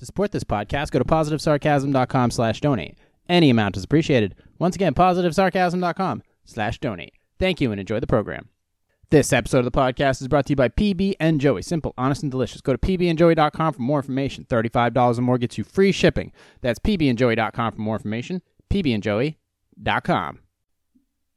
To support this podcast, go to positivesarcasm.com slash donate. Any amount is appreciated. Once again, positivesarcasm.com slash donate. Thank you and enjoy the program. This episode of the podcast is brought to you by PB and Joey. Simple, honest, and delicious. Go to pbandjoey.com for more information. $35 or more gets you free shipping. That's pbandjoey.com for more information. pbandjoey.com.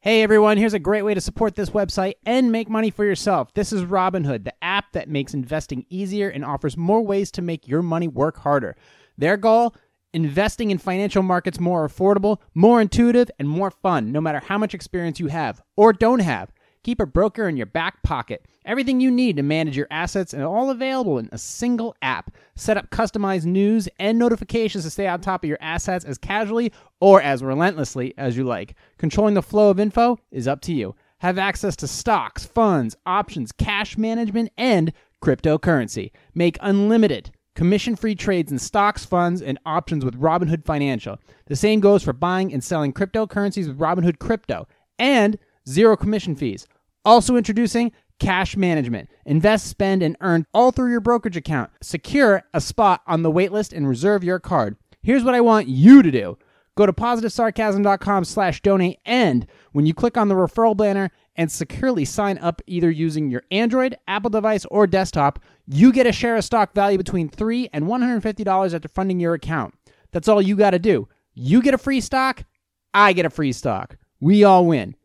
Hey everyone, here's a great way to support this website and make money for yourself. This is Robinhood, the app that makes investing easier and offers more ways to make your money work harder. Their goal? Investing in financial markets more affordable, more intuitive, and more fun, no matter how much experience you have or don't have. Keep a broker in your back pocket. Everything you need to manage your assets and all available in a single app. Set up customized news and notifications to stay on top of your assets as casually or as relentlessly as you like. Controlling the flow of info is up to you. Have access to stocks, funds, options, cash management, and cryptocurrency. Make unlimited commission free trades in stocks, funds, and options with Robinhood Financial. The same goes for buying and selling cryptocurrencies with Robinhood Crypto. And zero commission fees. Also introducing cash management. Invest, spend, and earn all through your brokerage account. Secure a spot on the waitlist and reserve your card. Here's what I want you to do. Go to positivesarcasm.com slash donate and when you click on the referral banner and securely sign up either using your Android, Apple device, or desktop, you get a share of stock value between 3 and $150 after funding your account. That's all you got to do. You get a free stock, I get a free stock. We all win.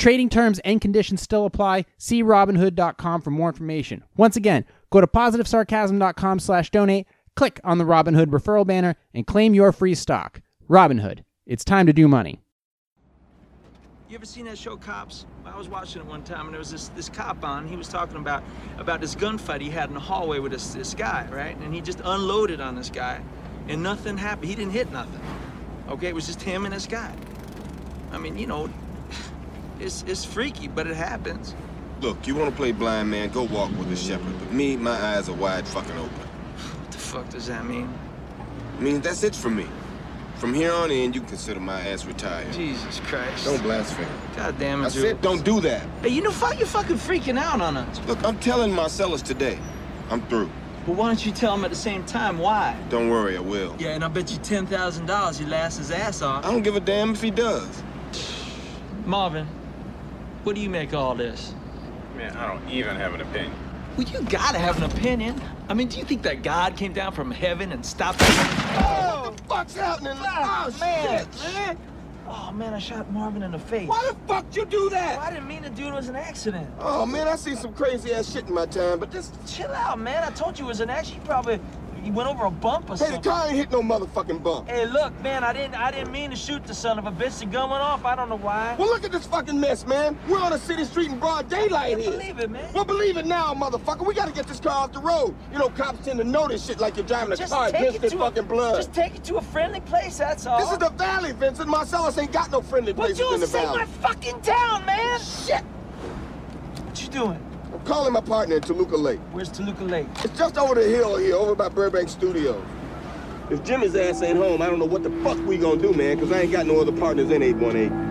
Trading terms and conditions still apply. See Robinhood.com for more information. Once again, go to positivesarcasm.com slash donate, click on the Robinhood referral banner, and claim your free stock. Robinhood, it's time to do money. You ever seen that show Cops? I was watching it one time and there was this, this cop on. He was talking about about this gunfight he had in the hallway with this, this guy, right? And he just unloaded on this guy and nothing happened. He didn't hit nothing. Okay, it was just him and this guy. I mean, you know, it's, it's freaky, but it happens. Look, you want to play blind man, go walk with the shepherd. But me, my eyes are wide fucking open. What the fuck does that mean? I mean, that's it for me. From here on in, you can consider my ass retired. Jesus Christ. Don't blaspheme. God damn it, I said don't do that. Hey, you know, fuck, you're fucking freaking out on us. Look, I'm telling Marcellus today. I'm through. But why don't you tell him at the same time why? Don't worry, I will. Yeah, and I bet you $10,000 he'd last his ass off. I don't give a damn if he does. Marvin, what do you make of all this? Man, I don't even have an opinion. Well, you gotta have an opinion. I mean, do you think that God came down from heaven and stopped Oh, What the fuck's happening? Ah, oh, man, shit. man. Oh, man, I shot Marvin in the face. Why the fuck'd you do Oh, that? I didn't mean to do it. It was an accident. Oh, man, I seen some crazy ass shit in my time, but this... Chill out, man. I told you it was an accident. You probably you went over a bump or Hey, the car ain't hit no motherfucking bump. Hey, look, man, I didn't I didn't mean to shoot the son of a bitch. The gun went off. I don't know why. Well, look at this fucking mess, man. We're on a city street in broad daylight here. believe it, man. Well, believe it now, motherfucker. We gotta get this car off the road. You know, cops tend to notice shit like you're driving a Just car take against this fucking a, blood. Just take it to a friendly place. That's all. This is the valley, Vincent. Marcellus ain't got no friendly place. But places you in the saved valley. my fucking town, man. Shit! What you doing? I'm calling my partner in Toluca Lake. Where's Toluca Lake? It's just over the hill here, over by Burbank Studios. If Jimmy's ass ain't home, I don't know what the fuck we gonna do, man, because I ain't got no other partners in 818.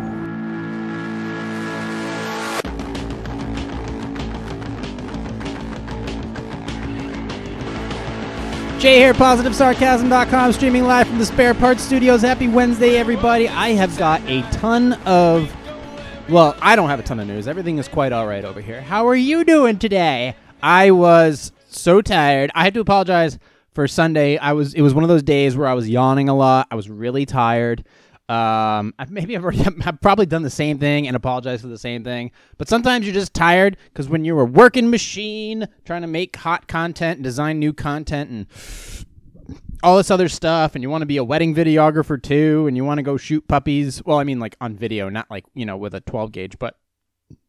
Jay here, PositiveSarcasm.com, streaming live from the Spare Parts Studios. Happy Wednesday, everybody. I have got a ton of. Well, I don't have a ton of news. Everything is quite all right over here. How are you doing today? I was so tired. I had to apologize for Sunday. I was. It was one of those days where I was yawning a lot. I was really tired. Um, maybe I've, already, I've probably done the same thing and apologized for the same thing. But sometimes you're just tired because when you're a working machine trying to make hot content and design new content and all this other stuff, and you want to be a wedding videographer too, and you want to go shoot puppies. Well, I mean, like on video, not like you know with a 12 gauge. But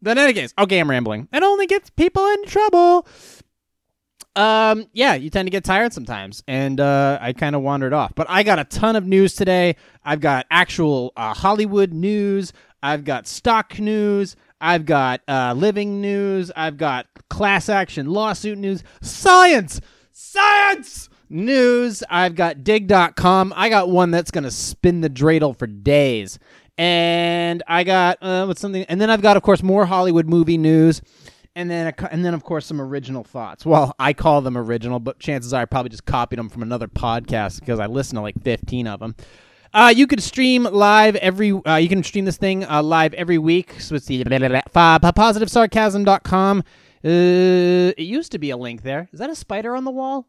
then, any case, okay, I'm rambling. It only gets people in trouble. Um, yeah, you tend to get tired sometimes, and uh, I kind of wandered off. But I got a ton of news today. I've got actual uh, Hollywood news. I've got stock news. I've got uh, living news. I've got class action lawsuit news. Science, science news. I've got dig.com. I got one that's gonna spin the dreidel for days. And I got uh, what's something, and then I've got, of course, more Hollywood movie news. and then and then of course some original thoughts. Well, I call them original, but chances are I probably just copied them from another podcast because I listen to like 15 of them. Uh, you can stream live every. Uh, you can stream this thing uh, live every week. So it's the positivesarcasm.com. Uh, it used to be a link there. Is that a spider on the wall?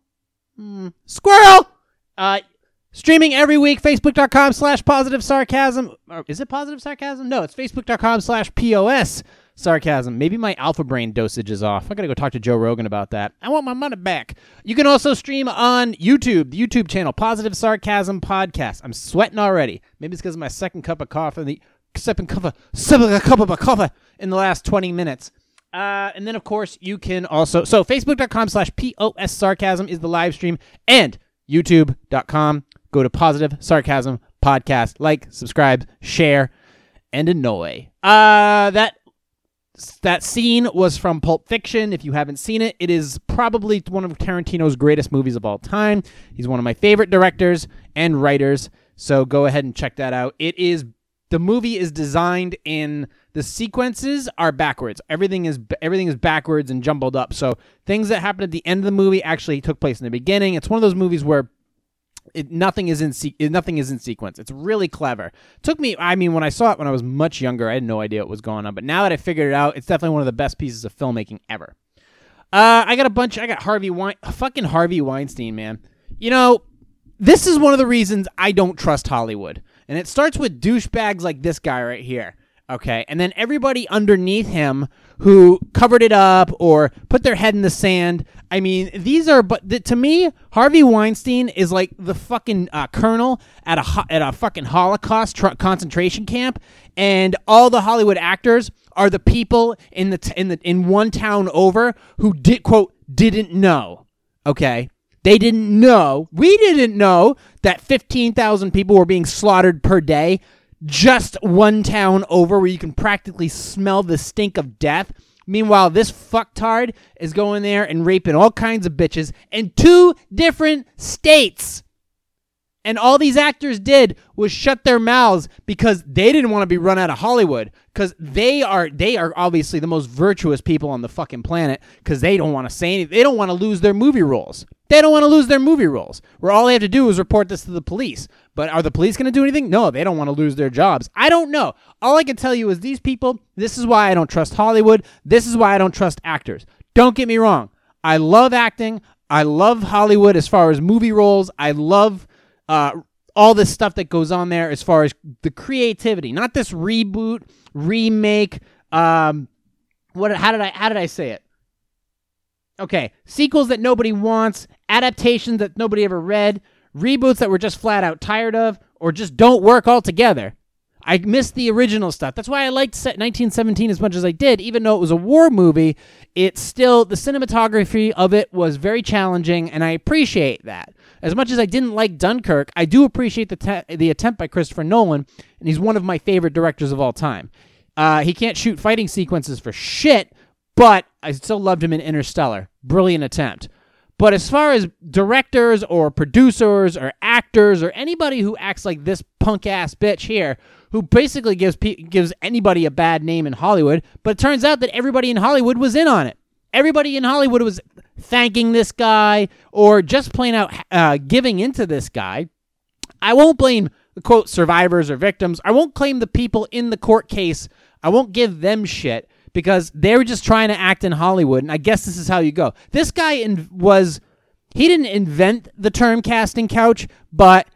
Hmm. Squirrel. Uh, streaming every week. Facebook.com slash positive sarcasm. Or is it positive sarcasm? No, it's Facebook.com slash pos sarcasm. Maybe my alpha brain dosage is off. I gotta go talk to Joe Rogan about that. I want my money back. You can also stream on YouTube, the YouTube channel, Positive Sarcasm Podcast. I'm sweating already. Maybe it's because of my second cup of coffee, the second cup of second cup of coffee in the last 20 minutes. Uh, and then of course you can also so facebook.com slash pos sarcasm is the live stream and youtube.com go to positive sarcasm podcast like subscribe share and annoy uh that that scene was from Pulp Fiction. If you haven't seen it, it is probably one of Tarantino's greatest movies of all time. He's one of my favorite directors and writers. So go ahead and check that out. It is the movie is designed in the sequences are backwards. Everything is everything is backwards and jumbled up. So things that happen at the end of the movie actually took place in the beginning. It's one of those movies where it, nothing is in se- nothing is in sequence. It's really clever. Took me, I mean, when I saw it when I was much younger, I had no idea what was going on. But now that I figured it out, it's definitely one of the best pieces of filmmaking ever. Uh, I got a bunch. I got Harvey Wein, fucking Harvey Weinstein, man. You know, this is one of the reasons I don't trust Hollywood, and it starts with douchebags like this guy right here. Okay, and then everybody underneath him who covered it up or put their head in the sand. I mean, these are, but th- to me, Harvey Weinstein is like the fucking uh, colonel at a ho- at a fucking Holocaust tr- concentration camp, and all the Hollywood actors are the people in the t- in the in one town over who did quote didn't know. Okay. They didn't know. We didn't know that 15,000 people were being slaughtered per day just one town over where you can practically smell the stink of death. Meanwhile, this fucktard is going there and raping all kinds of bitches in two different states. And all these actors did was shut their mouths because they didn't want to be run out of Hollywood because they are they are obviously the most virtuous people on the fucking planet because they don't want to say anything. They don't want to lose their movie roles. They don't want to lose their movie roles. Where all they have to do is report this to the police. But are the police going to do anything? No, they don't want to lose their jobs. I don't know. All I can tell you is these people. This is why I don't trust Hollywood. This is why I don't trust actors. Don't get me wrong. I love acting. I love Hollywood as far as movie roles. I love uh, all this stuff that goes on there as far as the creativity, not this reboot, remake. Um, what? How did I? How did I say it? Okay, sequels that nobody wants, adaptations that nobody ever read, reboots that we're just flat out tired of, or just don't work altogether. I missed the original stuff. That's why I liked 1917 as much as I did, even though it was a war movie. It's still the cinematography of it was very challenging, and I appreciate that. As much as I didn't like Dunkirk, I do appreciate the te- the attempt by Christopher Nolan, and he's one of my favorite directors of all time. Uh, he can't shoot fighting sequences for shit, but I still loved him in Interstellar. Brilliant attempt. But as far as directors or producers or actors or anybody who acts like this punk ass bitch here, who basically gives pe- gives anybody a bad name in Hollywood, but it turns out that everybody in Hollywood was in on it. Everybody in Hollywood was thanking this guy or just plain out uh, giving into this guy. I won't blame quote survivors or victims. I won't claim the people in the court case. I won't give them shit because they were just trying to act in Hollywood. And I guess this is how you go. This guy in, was, he didn't invent the term casting couch, but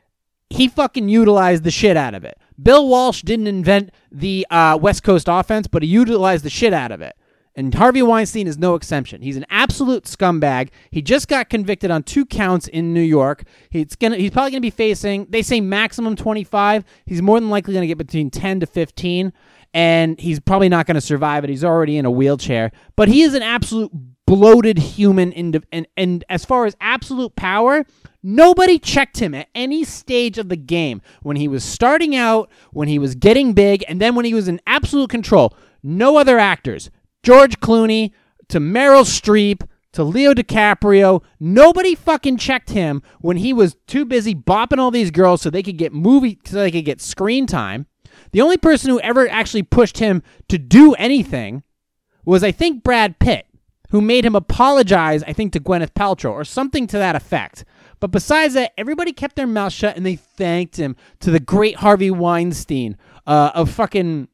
he fucking utilized the shit out of it. Bill Walsh didn't invent the uh, West Coast offense, but he utilized the shit out of it. And Harvey Weinstein is no exception. He's an absolute scumbag. He just got convicted on two counts in New York. He's gonna he's probably gonna be facing they say maximum 25. He's more than likely gonna get between 10 to 15 and he's probably not going to survive it. He's already in a wheelchair, but he is an absolute bloated human. And, and, and as far as absolute power, nobody checked him at any stage of the game. When he was starting out, when he was getting big, and then when he was in absolute control. No other actors. George Clooney to Meryl Streep to Leo DiCaprio. Nobody fucking checked him when he was too busy bopping all these girls so they could get movie so they could get screen time. The only person who ever actually pushed him to do anything was, I think, Brad Pitt, who made him apologize, I think, to Gwyneth Paltrow or something to that effect. But besides that, everybody kept their mouth shut and they thanked him to the great Harvey Weinstein uh, of fucking,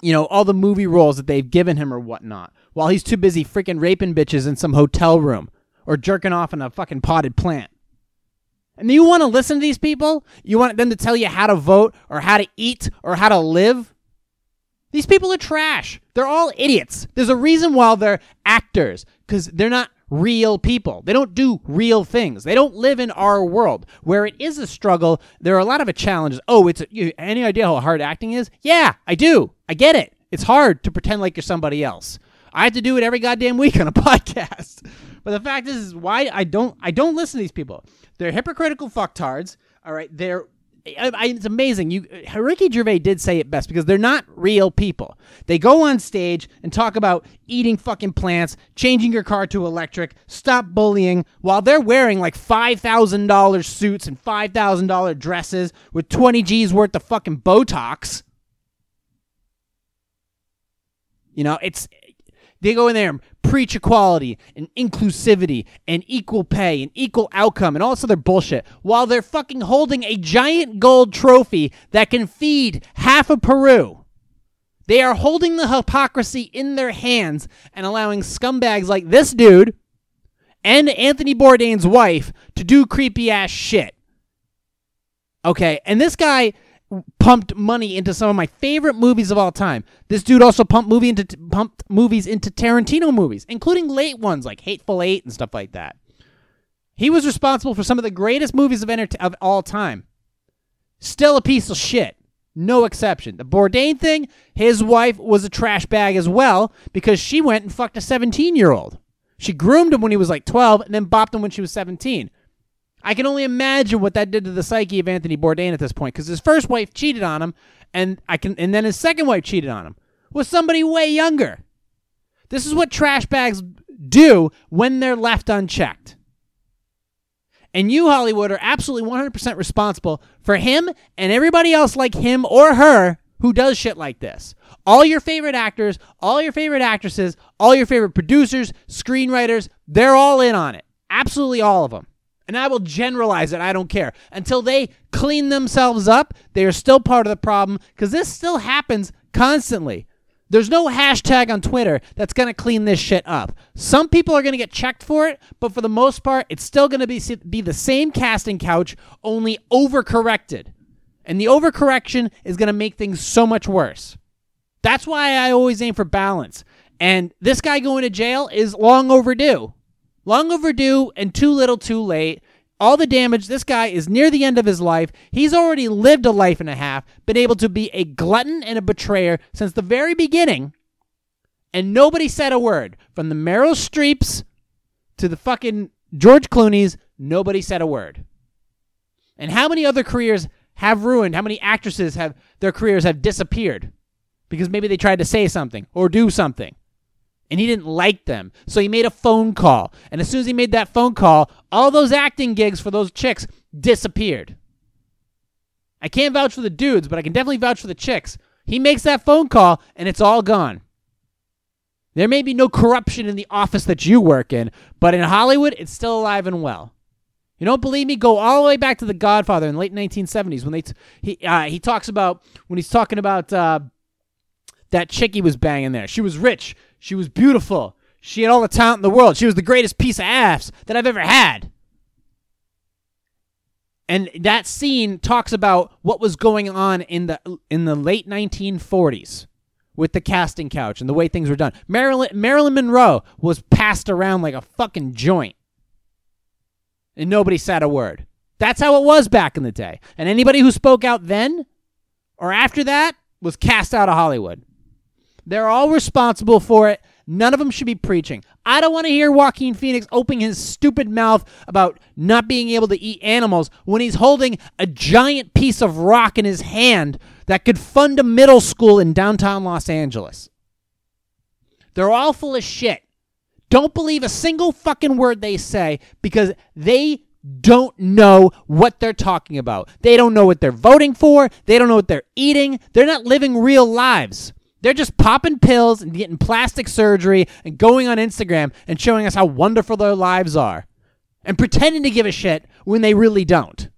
you know, all the movie roles that they've given him or whatnot, while he's too busy freaking raping bitches in some hotel room or jerking off in a fucking potted plant. And you want to listen to these people? You want them to tell you how to vote or how to eat or how to live? These people are trash. They're all idiots. There's a reason why they're actors because they're not real people. They don't do real things. They don't live in our world where it is a struggle. There are a lot of challenges. Oh, it's a, you, any idea how hard acting is? Yeah, I do. I get it. It's hard to pretend like you're somebody else. I have to do it every goddamn week on a podcast. But the fact is, is why I don't I don't listen to these people. They're hypocritical fucktards. All right, they're I, I, it's amazing. You Ricky Gervais did say it best because they're not real people. They go on stage and talk about eating fucking plants, changing your car to electric, stop bullying, while they're wearing like five thousand dollars suits and five thousand dollar dresses with twenty G's worth of fucking Botox. You know, it's they go in there preach equality and inclusivity and equal pay and equal outcome and all this other bullshit while they're fucking holding a giant gold trophy that can feed half of Peru. They are holding the hypocrisy in their hands and allowing scumbags like this dude and Anthony Bourdain's wife to do creepy ass shit. Okay, and this guy pumped money into some of my favorite movies of all time. This dude also pumped movie into pumped movies into Tarantino movies, including late ones like Hateful Eight and stuff like that. He was responsible for some of the greatest movies of, enter- of all time. Still a piece of shit. No exception. The Bourdain thing, his wife was a trash bag as well because she went and fucked a 17 year old. She groomed him when he was like 12 and then bopped him when she was 17. I can only imagine what that did to the psyche of Anthony Bourdain at this point, because his first wife cheated on him, and I can, and then his second wife cheated on him with somebody way younger. This is what trash bags do when they're left unchecked. And you, Hollywood, are absolutely 100% responsible for him and everybody else like him or her who does shit like this. All your favorite actors, all your favorite actresses, all your favorite producers, screenwriters, they're all in on it. Absolutely all of them. And I will generalize it. I don't care. Until they clean themselves up, they are still part of the problem because this still happens constantly. There's no hashtag on Twitter that's going to clean this shit up. Some people are going to get checked for it, but for the most part, it's still going to be, be the same casting couch, only overcorrected. And the overcorrection is going to make things so much worse. That's why I always aim for balance. And this guy going to jail is long overdue. Long overdue and too little too late. All the damage. This guy is near the end of his life. He's already lived a life and a half, been able to be a glutton and a betrayer since the very beginning, and nobody said a word. From the Meryl Streeps to the fucking George Clooney's, nobody said a word. And how many other careers have ruined? How many actresses have their careers have disappeared because maybe they tried to say something or do something? And he didn't like them. So he made a phone call. And as soon as he made that phone call, all those acting gigs for those chicks disappeared. I can't vouch for the dudes, but I can definitely vouch for the chicks. He makes that phone call and it's all gone. There may be no corruption in the office that you work in, but in Hollywood, it's still alive and well. You don't believe me? Go all the way back to The Godfather in the late 1970s when they t- he uh, he talks about when he's talking about uh, that chick he was banging there. She was rich. She was beautiful. She had all the talent in the world. She was the greatest piece of ass that I've ever had. And that scene talks about what was going on in the in the late 1940s with the casting couch and the way things were done. Marilyn Marilyn Monroe was passed around like a fucking joint. And nobody said a word. That's how it was back in the day. And anybody who spoke out then or after that was cast out of Hollywood. They're all responsible for it. None of them should be preaching. I don't want to hear Joaquin Phoenix opening his stupid mouth about not being able to eat animals when he's holding a giant piece of rock in his hand that could fund a middle school in downtown Los Angeles. They're all full of shit. Don't believe a single fucking word they say because they don't know what they're talking about. They don't know what they're voting for. They don't know what they're eating. They're not living real lives. They're just popping pills and getting plastic surgery and going on Instagram and showing us how wonderful their lives are and pretending to give a shit when they really don't.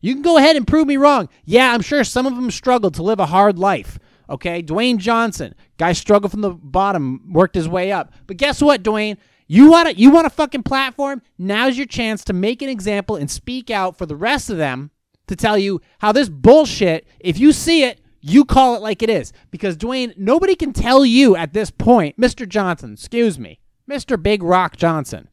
You can go ahead and prove me wrong. Yeah, I'm sure some of them struggled to live a hard life. Okay, Dwayne Johnson, guy struggled from the bottom, worked his way up. But guess what, Dwayne? You want to you want a fucking platform? Now's your chance to make an example and speak out for the rest of them to tell you how this bullshit, if you see it, you call it like it is. Because Dwayne, nobody can tell you at this point, Mr. Johnson, excuse me, Mr. Big Rock Johnson,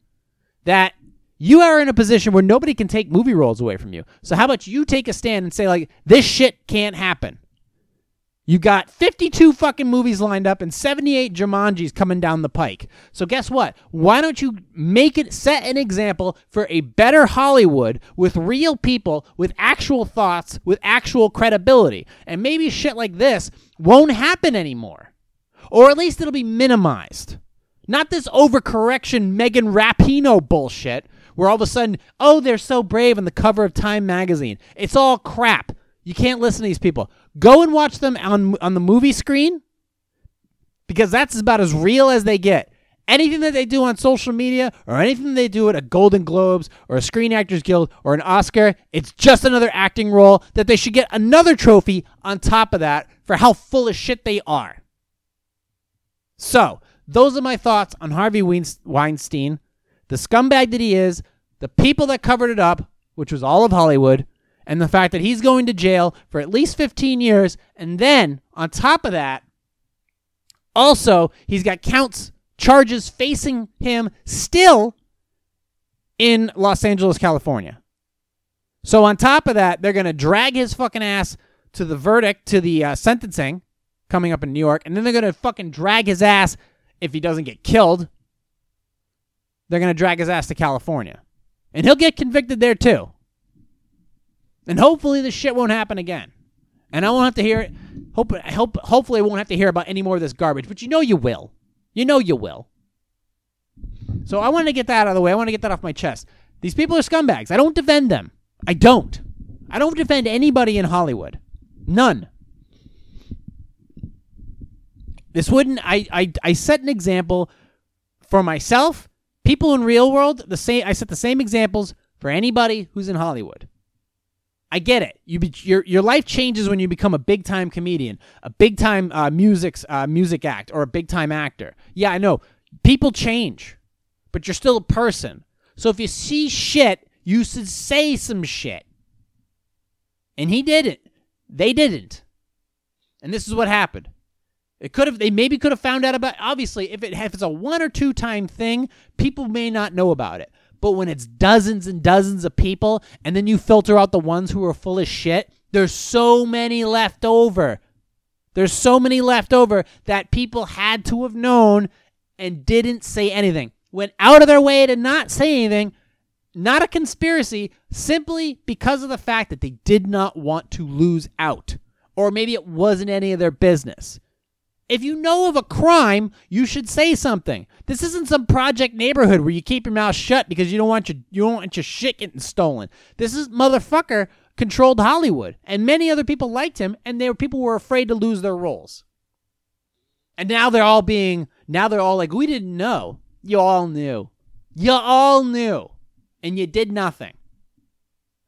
that you are in a position where nobody can take movie roles away from you. So how about you take a stand and say like this shit can't happen? You got 52 fucking movies lined up and 78 Jumanjis coming down the pike. So guess what? Why don't you make it set an example for a better Hollywood with real people, with actual thoughts, with actual credibility? And maybe shit like this won't happen anymore. Or at least it'll be minimized. Not this overcorrection Megan Rapinoe bullshit where all of a sudden, oh, they're so brave on the cover of Time magazine. It's all crap. You can't listen to these people. Go and watch them on on the movie screen because that's about as real as they get. Anything that they do on social media or anything they do at a Golden Globes or a Screen Actors Guild or an Oscar, it's just another acting role that they should get another trophy on top of that for how full of shit they are. So, those are my thoughts on Harvey Weinstein, the scumbag that he is, the people that covered it up, which was all of Hollywood, and the fact that he's going to jail for at least 15 years. And then, on top of that, also, he's got counts, charges facing him still in Los Angeles, California. So, on top of that, they're going to drag his fucking ass to the verdict, to the uh, sentencing coming up in New York. And then they're going to fucking drag his ass if he doesn't get killed. They're going to drag his ass to California. And he'll get convicted there too. And hopefully this shit won't happen again. And I won't have to hear it. Hope, hope, hopefully I won't have to hear about any more of this garbage. But you know you will. You know you will. So I want to get that out of the way. I want to get that off my chest. These people are scumbags. I don't defend them. I don't. I don't defend anybody in Hollywood. None. This wouldn't I, I I set an example for myself, people in real world, the same I set the same examples for anybody who's in Hollywood. I get it. You be, your your life changes when you become a big time comedian, a big time uh, music uh, music act, or a big time actor. Yeah, I know. People change, but you're still a person. So if you see shit, you should say some shit. And he didn't. They didn't. And this is what happened. It could have. They maybe could have found out about. Obviously, if it if it's a one or two time thing, people may not know about it. But when it's dozens and dozens of people, and then you filter out the ones who are full of shit, there's so many left over. There's so many left over that people had to have known and didn't say anything. Went out of their way to not say anything. Not a conspiracy, simply because of the fact that they did not want to lose out. Or maybe it wasn't any of their business. If you know of a crime, you should say something. This isn't some project neighborhood where you keep your mouth shut because you don't want your you don't want your shit getting stolen. This is motherfucker controlled Hollywood, and many other people liked him, and there people were afraid to lose their roles. And now they're all being now they're all like, we didn't know. You all knew. You all knew, and you did nothing.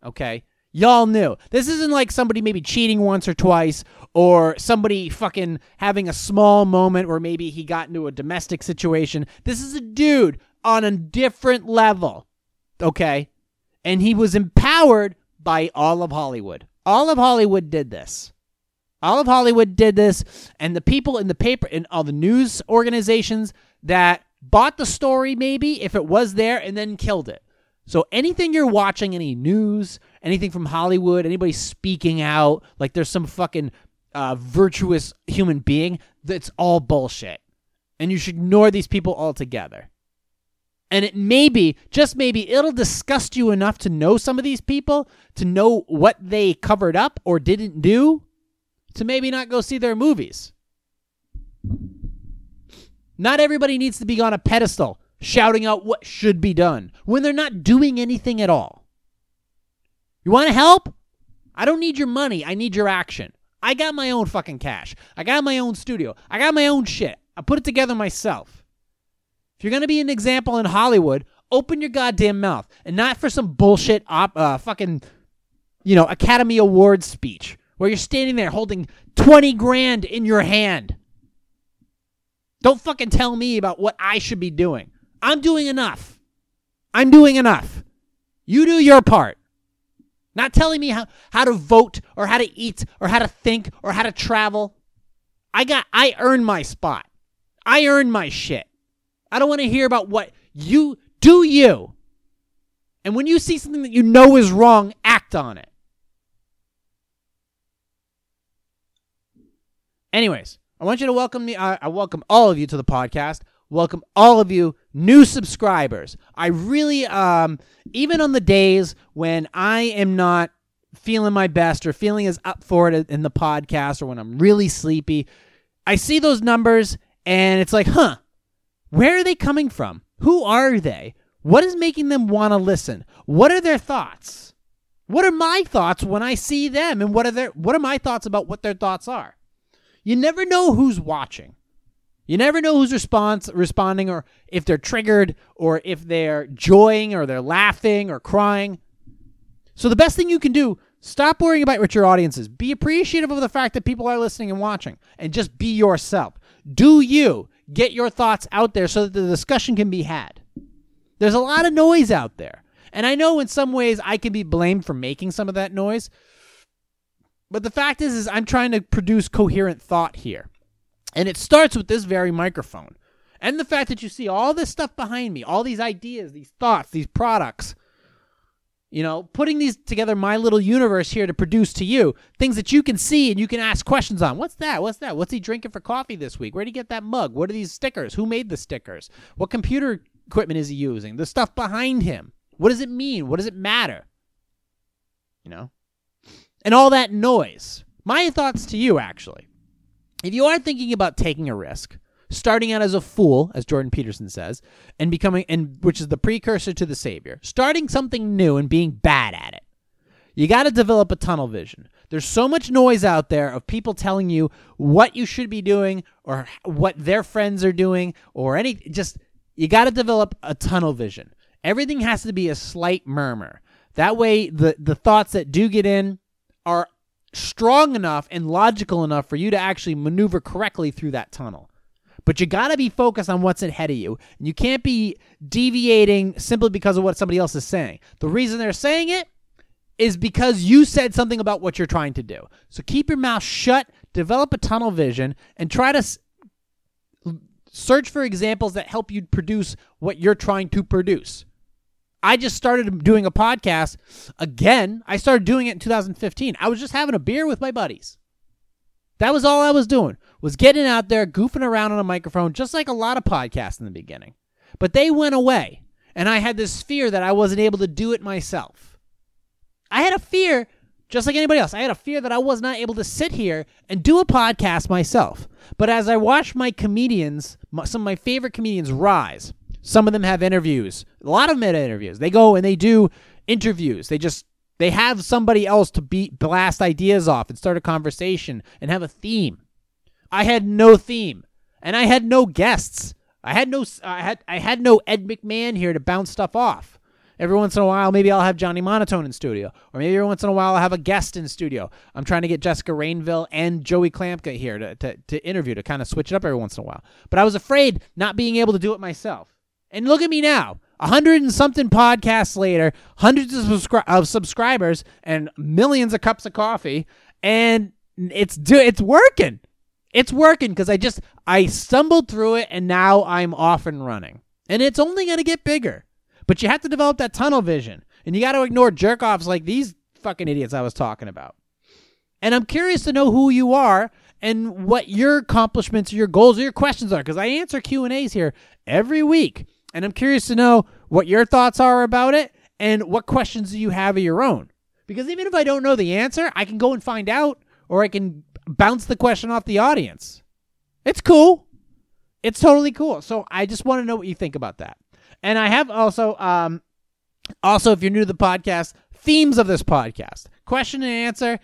Okay. Y'all knew. This isn't like somebody maybe cheating once or twice or somebody fucking having a small moment where maybe he got into a domestic situation. This is a dude on a different level. Okay? And he was empowered by all of Hollywood. All of Hollywood did this. All of Hollywood did this, and the people in the paper and all the news organizations that bought the story, maybe if it was there, and then killed it. So anything you're watching, any news, anything from Hollywood, anybody speaking out like there's some fucking uh, virtuous human being, that's all bullshit. And you should ignore these people altogether. And it maybe, just maybe, it'll disgust you enough to know some of these people, to know what they covered up or didn't do, to maybe not go see their movies. Not everybody needs to be on a pedestal shouting out what should be done when they're not doing anything at all. You want to help? I don't need your money. I need your action. I got my own fucking cash. I got my own studio. I got my own shit. I put it together myself. If you're going to be an example in Hollywood, open your goddamn mouth and not for some bullshit op, uh, fucking, you know, Academy Awards speech where you're standing there holding 20 grand in your hand. Don't fucking tell me about what I should be doing. I'm doing enough. I'm doing enough. You do your part. Not telling me how, how to vote or how to eat or how to think or how to travel. I got I earned my spot. I earned my shit. I don't want to hear about what you do you. And when you see something that you know is wrong, act on it. Anyways, I want you to welcome me. I, I welcome all of you to the podcast. Welcome all of you new subscribers. I really, um, even on the days when I am not feeling my best or feeling as up for it in the podcast or when I'm really sleepy, I see those numbers and it's like, huh, where are they coming from? Who are they? What is making them want to listen? What are their thoughts? What are my thoughts when I see them and what are their what are my thoughts about what their thoughts are? You never know who's watching. You never know who's response responding or if they're triggered or if they're joying or they're laughing or crying. So the best thing you can do, stop worrying about what your audience is. Be appreciative of the fact that people are listening and watching and just be yourself. Do you get your thoughts out there so that the discussion can be had? There's a lot of noise out there. And I know in some ways I can be blamed for making some of that noise. But the fact is is I'm trying to produce coherent thought here. And it starts with this very microphone. And the fact that you see all this stuff behind me, all these ideas, these thoughts, these products, you know, putting these together, my little universe here to produce to you things that you can see and you can ask questions on. What's that? What's that? What's he drinking for coffee this week? Where'd he get that mug? What are these stickers? Who made the stickers? What computer equipment is he using? The stuff behind him. What does it mean? What does it matter? You know? And all that noise. My thoughts to you, actually. If you are thinking about taking a risk, starting out as a fool, as Jordan Peterson says, and becoming and which is the precursor to the savior, starting something new and being bad at it. You got to develop a tunnel vision. There's so much noise out there of people telling you what you should be doing or what their friends are doing or any just you got to develop a tunnel vision. Everything has to be a slight murmur. That way the the thoughts that do get in are strong enough and logical enough for you to actually maneuver correctly through that tunnel. But you got to be focused on what's ahead of you. And you can't be deviating simply because of what somebody else is saying. The reason they're saying it is because you said something about what you're trying to do. So keep your mouth shut, develop a tunnel vision, and try to s- search for examples that help you produce what you're trying to produce. I just started doing a podcast again. I started doing it in 2015. I was just having a beer with my buddies. That was all I was doing. Was getting out there, goofing around on a microphone, just like a lot of podcasts in the beginning. But they went away, and I had this fear that I wasn't able to do it myself. I had a fear, just like anybody else. I had a fear that I was not able to sit here and do a podcast myself. But as I watched my comedians, some of my favorite comedians rise, some of them have interviews. A lot of them have interviews. They go and they do interviews. They just they have somebody else to beat blast ideas off and start a conversation and have a theme. I had no theme, and I had no guests. I had no I had I had no Ed McMahon here to bounce stuff off. Every once in a while, maybe I'll have Johnny Monotone in studio, or maybe every once in a while I'll have a guest in studio. I'm trying to get Jessica Rainville and Joey Klampka here to, to, to interview to kind of switch it up every once in a while. But I was afraid not being able to do it myself. And look at me now. A hundred and something podcasts later, hundreds of, subscri- of subscribers, and millions of cups of coffee, and it's do it's working. It's working because I just I stumbled through it, and now I'm off and running, and it's only gonna get bigger. But you have to develop that tunnel vision, and you got to ignore jerk offs like these fucking idiots I was talking about. And I'm curious to know who you are and what your accomplishments, your goals, or your questions are, because I answer Q and A's here every week. And I'm curious to know what your thoughts are about it and what questions do you have of your own. Because even if I don't know the answer, I can go and find out or I can bounce the question off the audience. It's cool. It's totally cool. So I just want to know what you think about that. And I have also um also if you're new to the podcast, themes of this podcast. Question and answer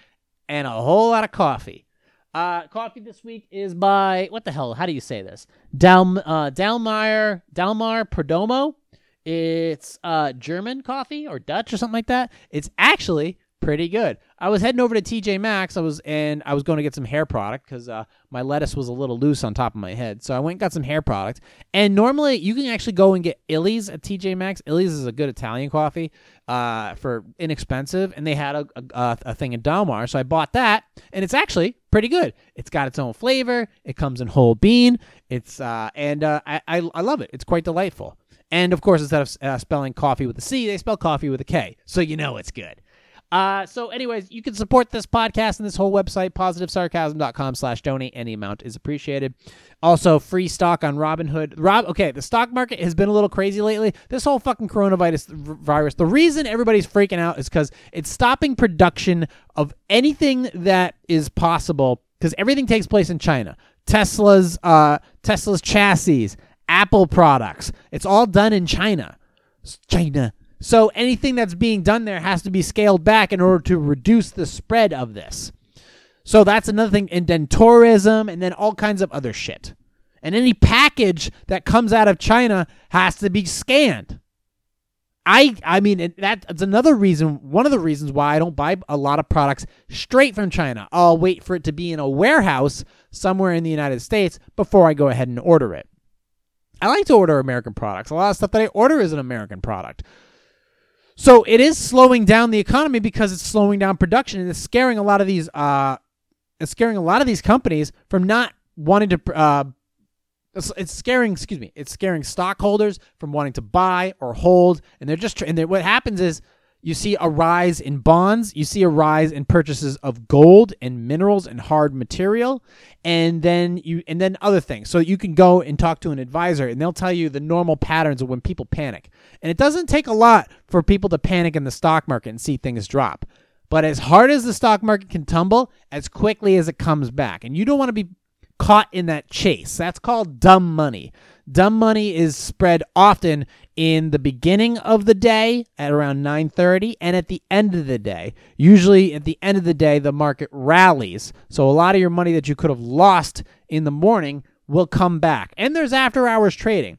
and a whole lot of coffee. Uh, coffee this week is by what the hell? How do you say this? Dal uh, Dalmar Dalmar Perdomo. It's uh, German coffee or Dutch or something like that. It's actually pretty good. I was heading over to TJ Maxx. I was and I was going to get some hair product because uh, my lettuce was a little loose on top of my head. So I went and got some hair product. And normally you can actually go and get Illy's at TJ Maxx. Illy's is a good Italian coffee uh, for inexpensive, and they had a, a, a thing in Dalmar, so I bought that, and it's actually pretty good. It's got its own flavor. It comes in whole bean. It's uh, and uh, I, I I love it. It's quite delightful. And of course, instead of uh, spelling coffee with a C, they spell coffee with a K, so you know it's good. Uh, so anyways, you can support this podcast and this whole website, positivesarcasm.com slash donate. Any amount is appreciated. Also, free stock on Robinhood. Rob, okay, the stock market has been a little crazy lately. This whole fucking coronavirus virus. The reason everybody's freaking out is because it's stopping production of anything that is possible because everything takes place in China. Tesla's, uh, Tesla's chassis, Apple products. It's all done in China. China. So anything that's being done there has to be scaled back in order to reduce the spread of this. So that's another thing. And then tourism and then all kinds of other shit. And any package that comes out of China has to be scanned. I I mean that's another reason one of the reasons why I don't buy a lot of products straight from China. I'll wait for it to be in a warehouse somewhere in the United States before I go ahead and order it. I like to order American products. A lot of stuff that I order is an American product. So it is slowing down the economy because it's slowing down production and it's scaring a lot of these uh it's scaring a lot of these companies from not wanting to uh it's, scaring excuse me it's scaring stockholders from wanting to buy or hold and they're just and they're, what happens is you see a rise in bonds. You see a rise in purchases of gold and minerals and hard material. And then you and then other things. So you can go and talk to an advisor and they'll tell you the normal patterns of when people panic. And it doesn't take a lot for people to panic in the stock market and see things drop. But as hard as the stock market can tumble as quickly as it comes back. And you don't want to be caught in that chase. That's called dumb money. Dumb money is spread often in the beginning of the day at around 9:30 and at the end of the day. Usually at the end of the day the market rallies. So a lot of your money that you could have lost in the morning will come back. And there's after hours trading.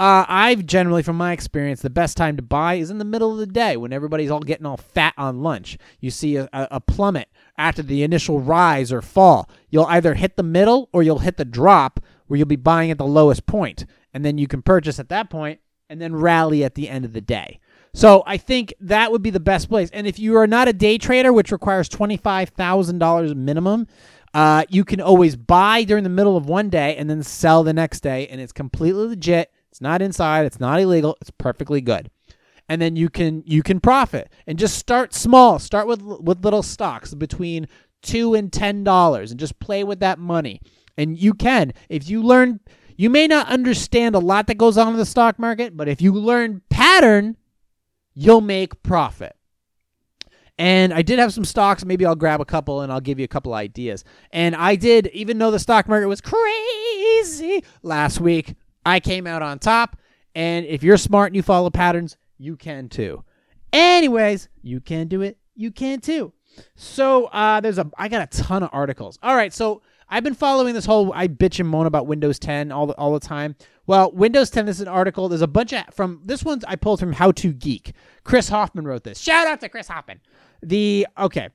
Uh, I've generally, from my experience, the best time to buy is in the middle of the day when everybody's all getting all fat on lunch. You see a, a, a plummet after the initial rise or fall. You'll either hit the middle or you'll hit the drop where you'll be buying at the lowest point, and then you can purchase at that point and then rally at the end of the day. So I think that would be the best place. And if you are not a day trader, which requires twenty five thousand dollars minimum, uh, you can always buy during the middle of one day and then sell the next day, and it's completely legit. It's not inside. It's not illegal. It's perfectly good. And then you can you can profit and just start small. Start with with little stocks between two and ten dollars, and just play with that money. And you can if you learn you may not understand a lot that goes on in the stock market, but if you learn pattern, you'll make profit. And I did have some stocks. Maybe I'll grab a couple and I'll give you a couple ideas. And I did, even though the stock market was crazy last week, I came out on top. And if you're smart and you follow patterns, you can too. Anyways, you can do it. You can too. So uh, there's a I got a ton of articles. All right, so I've been following this whole I bitch and moan about Windows 10 all the, all the time. Well, Windows 10 is an article. There's a bunch of from this one's I pulled from How to Geek. Chris Hoffman wrote this. Shout out to Chris Hoffman. The okay.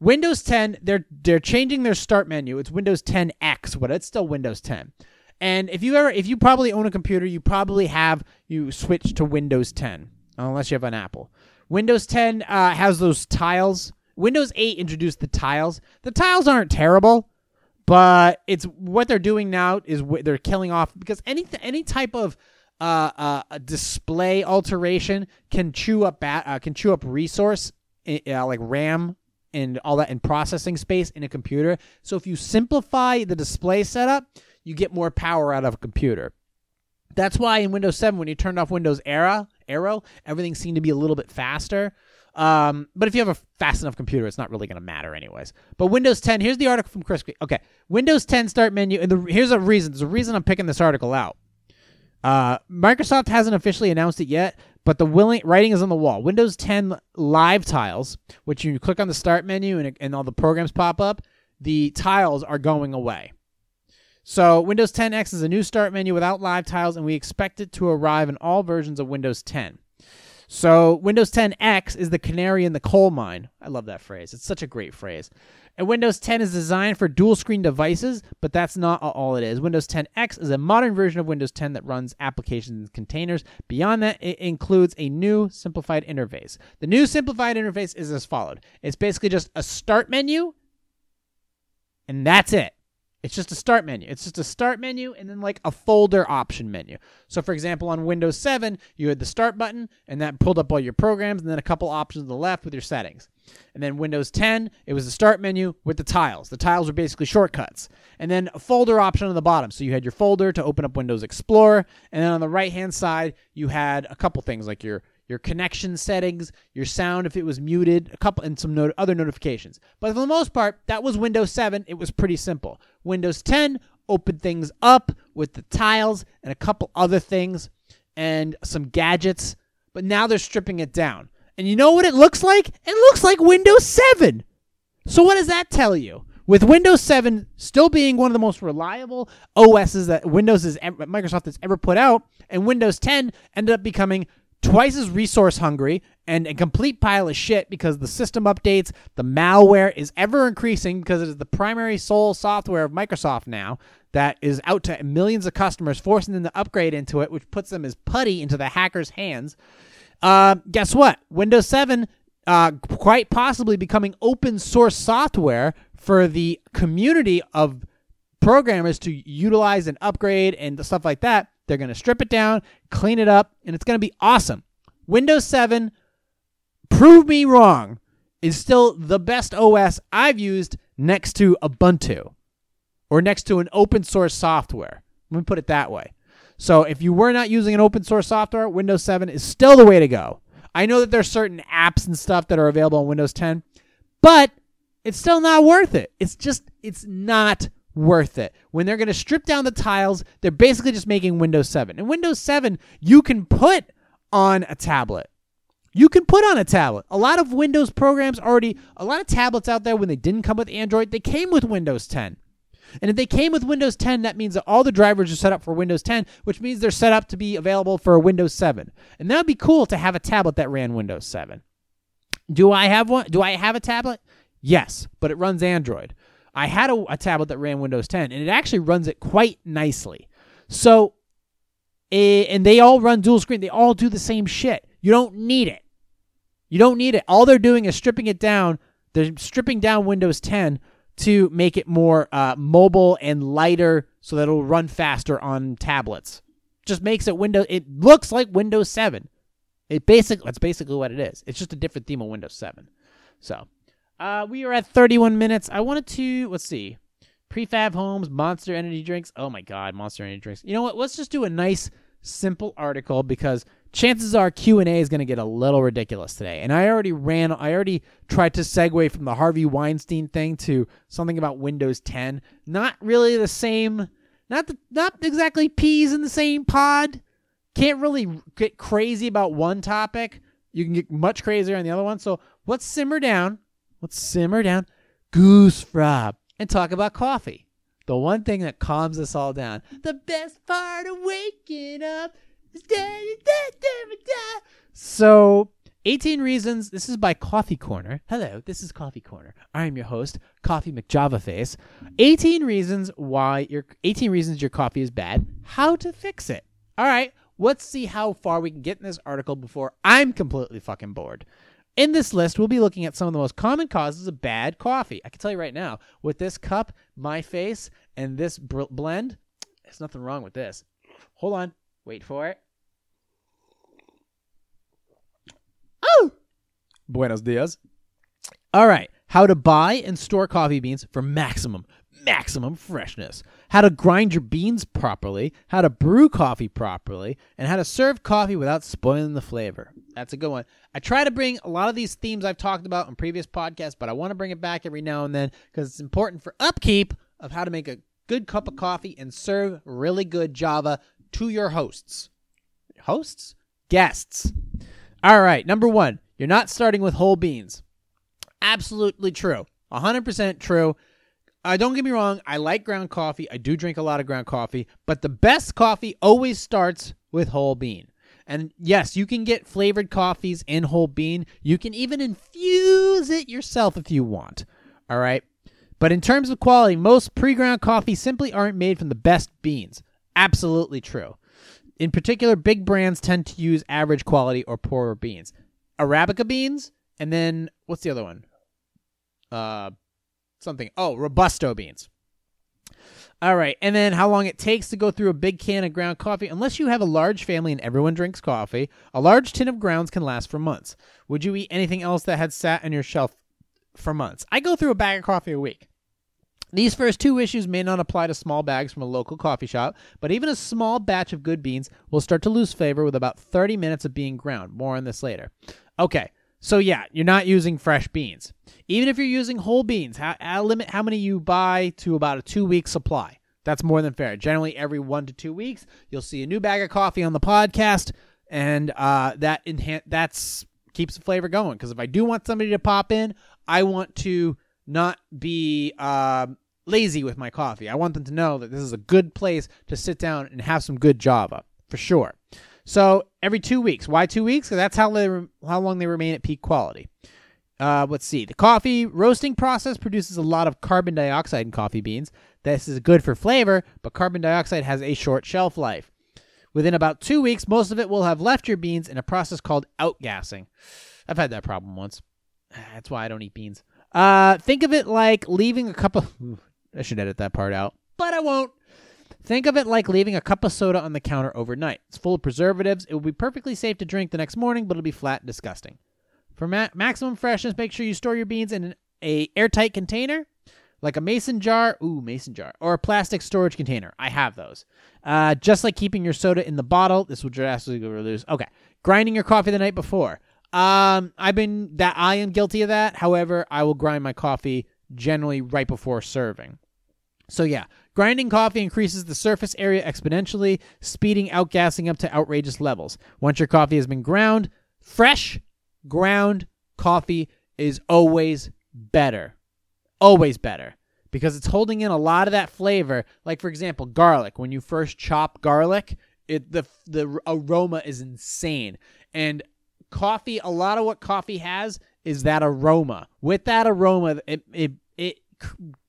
Windows 10, they're they're changing their start menu. It's Windows 10X, but it's still Windows 10. And if you ever if you probably own a computer, you probably have you switch to Windows 10 unless you have an Apple. Windows 10 uh, has those tiles. Windows 8 introduced the tiles. The tiles aren't terrible but it's what they're doing now is they're killing off because any any type of uh, uh, display alteration can chew up bat, uh, can chew up resource uh, like RAM and all that and processing space in a computer. So if you simplify the display setup, you get more power out of a computer. That's why in Windows 7, when you turned off Windows Era, Aero, everything seemed to be a little bit faster. Um, but if you have a fast enough computer, it's not really going to matter anyways. But Windows 10, here's the article from Chris. Okay, Windows 10 start menu, and the, here's a reason. There's a reason I'm picking this article out. Uh, Microsoft hasn't officially announced it yet, but the willing writing is on the wall. Windows 10 live tiles, which you click on the start menu and, and all the programs pop up. the tiles are going away. So Windows 10 X is a new start menu without live tiles, and we expect it to arrive in all versions of Windows 10. So Windows 10 X is the canary in the coal mine. I love that phrase. It's such a great phrase. And Windows 10 is designed for dual screen devices, but that's not all it is. Windows 10 X is a modern version of Windows 10 that runs applications in containers. Beyond that, it includes a new simplified interface. The new simplified interface is as followed it's basically just a start menu, and that's it. It's just a start menu. It's just a start menu and then like a folder option menu. So, for example, on Windows 7, you had the start button and that pulled up all your programs and then a couple options on the left with your settings. And then Windows 10, it was the start menu with the tiles. The tiles were basically shortcuts. And then a folder option on the bottom. So you had your folder to open up Windows Explorer. And then on the right hand side, you had a couple things like your your connection settings, your sound if it was muted, a couple and some not- other notifications. But for the most part, that was Windows 7. It was pretty simple. Windows 10 opened things up with the tiles and a couple other things and some gadgets, but now they're stripping it down. And you know what it looks like? It looks like Windows 7. So what does that tell you? With Windows 7 still being one of the most reliable OSs that Windows ever, Microsoft has ever put out, and Windows 10 ended up becoming twice as resource hungry and a complete pile of shit because the system updates, the malware is ever increasing because it is the primary sole software of Microsoft now that is out to millions of customers, forcing them to upgrade into it, which puts them as putty into the hackers' hands. Uh, guess what? Windows 7 uh, quite possibly becoming open source software for the community of programmers to utilize and upgrade and stuff like that. They're going to strip it down, clean it up, and it's going to be awesome. Windows 7, prove me wrong, is still the best OS I've used next to Ubuntu or next to an open source software. Let me put it that way. So if you were not using an open source software, Windows 7 is still the way to go. I know that there's certain apps and stuff that are available on Windows 10, but it's still not worth it. It's just it's not worth it. When they're going to strip down the tiles, they're basically just making Windows 7. And Windows 7 you can put on a tablet. You can put on a tablet. A lot of Windows programs already, a lot of tablets out there when they didn't come with Android, they came with Windows 10. And if they came with Windows 10, that means that all the drivers are set up for Windows 10, which means they're set up to be available for Windows 7. And that would be cool to have a tablet that ran Windows 7. Do I have one? Do I have a tablet? Yes, but it runs Android. I had a, a tablet that ran Windows 10, and it actually runs it quite nicely. So, eh, and they all run dual screen. They all do the same shit. You don't need it. You don't need it. All they're doing is stripping it down. They're stripping down Windows 10 to make it more uh, mobile and lighter so that it'll run faster on tablets. Just makes it Windows. It looks like Windows 7. It basic. That's basically what it is. It's just a different theme of Windows 7. So, uh, we are at 31 minutes. I wanted to let's see, prefab homes, Monster Energy drinks. Oh my God, Monster Energy drinks. You know what? Let's just do a nice, simple article because chances are Q and A is going to get a little ridiculous today. And I already ran. I already tried to segue from the Harvey Weinstein thing to something about Windows 10. Not really the same. Not the, not exactly peas in the same pod. Can't really get crazy about one topic. You can get much crazier on the other one. So let's simmer down. Let's simmer down. Goosfraba and talk about coffee. The one thing that calms us all down. The best part of waking up is. So, 18 reasons. This is by Coffee Corner. Hello, this is Coffee Corner. I'm your host, Coffee McJavaface. 18 reasons why your 18 reasons your coffee is bad. How to fix it. All right, let's see how far we can get in this article before I'm completely fucking bored. In this list, we'll be looking at some of the most common causes of bad coffee. I can tell you right now, with this cup, my face, and this br- blend, there's nothing wrong with this. Hold on. Wait for it. Oh! Buenos dias. All right. How to buy and store coffee beans for maximum, maximum freshness. How to grind your beans properly. How to brew coffee properly. And how to serve coffee without spoiling the flavor. That's a good one. I try to bring a lot of these themes I've talked about in previous podcasts, but I want to bring it back every now and then because it's important for upkeep of how to make a good cup of coffee and serve really good Java to your hosts. Hosts? Guests. All right, number one, you're not starting with whole beans. Absolutely true. 100% true. Uh, don't get me wrong, I like ground coffee. I do drink a lot of ground coffee, but the best coffee always starts with whole bean. And yes, you can get flavored coffees in whole bean. You can even infuse it yourself if you want. All right. But in terms of quality, most pre ground coffee simply aren't made from the best beans. Absolutely true. In particular, big brands tend to use average quality or poorer beans. Arabica beans, and then what's the other one? Uh, something. Oh, Robusto beans. All right. And then how long it takes to go through a big can of ground coffee. Unless you have a large family and everyone drinks coffee, a large tin of grounds can last for months. Would you eat anything else that had sat on your shelf for months? I go through a bag of coffee a week. These first two issues may not apply to small bags from a local coffee shop, but even a small batch of good beans will start to lose flavor with about 30 minutes of being ground. More on this later. Okay, so yeah, you're not using fresh beans. Even if you're using whole beans, how, limit how many you buy to about a two week supply. That's more than fair. Generally, every one to two weeks, you'll see a new bag of coffee on the podcast, and uh, that that's keeps the flavor going. Because if I do want somebody to pop in, I want to not be uh, lazy with my coffee. I want them to know that this is a good place to sit down and have some good Java for sure. So every two weeks. Why two weeks? Because that's how they re- how long they remain at peak quality. Uh, let's see. The coffee roasting process produces a lot of carbon dioxide in coffee beans. This is good for flavor, but carbon dioxide has a short shelf life. Within about two weeks, most of it will have left your beans in a process called outgassing. I've had that problem once. That's why I don't eat beans. Uh, think of it like leaving a cup of. I should edit that part out, but I won't. Think of it like leaving a cup of soda on the counter overnight. It's full of preservatives. It will be perfectly safe to drink the next morning, but it'll be flat and disgusting. For ma- maximum freshness, make sure you store your beans in an a airtight container, like a mason jar, ooh, mason jar, or a plastic storage container. I have those. Uh, just like keeping your soda in the bottle, this will drastically reduce. Okay, grinding your coffee the night before. Um, I've been that I am guilty of that. However, I will grind my coffee generally right before serving. So yeah, grinding coffee increases the surface area exponentially, speeding outgassing up to outrageous levels. Once your coffee has been ground, fresh ground coffee is always better. Always better because it's holding in a lot of that flavor. Like for example, garlic. When you first chop garlic, it the the aroma is insane. And coffee, a lot of what coffee has is that aroma. With that aroma, it it it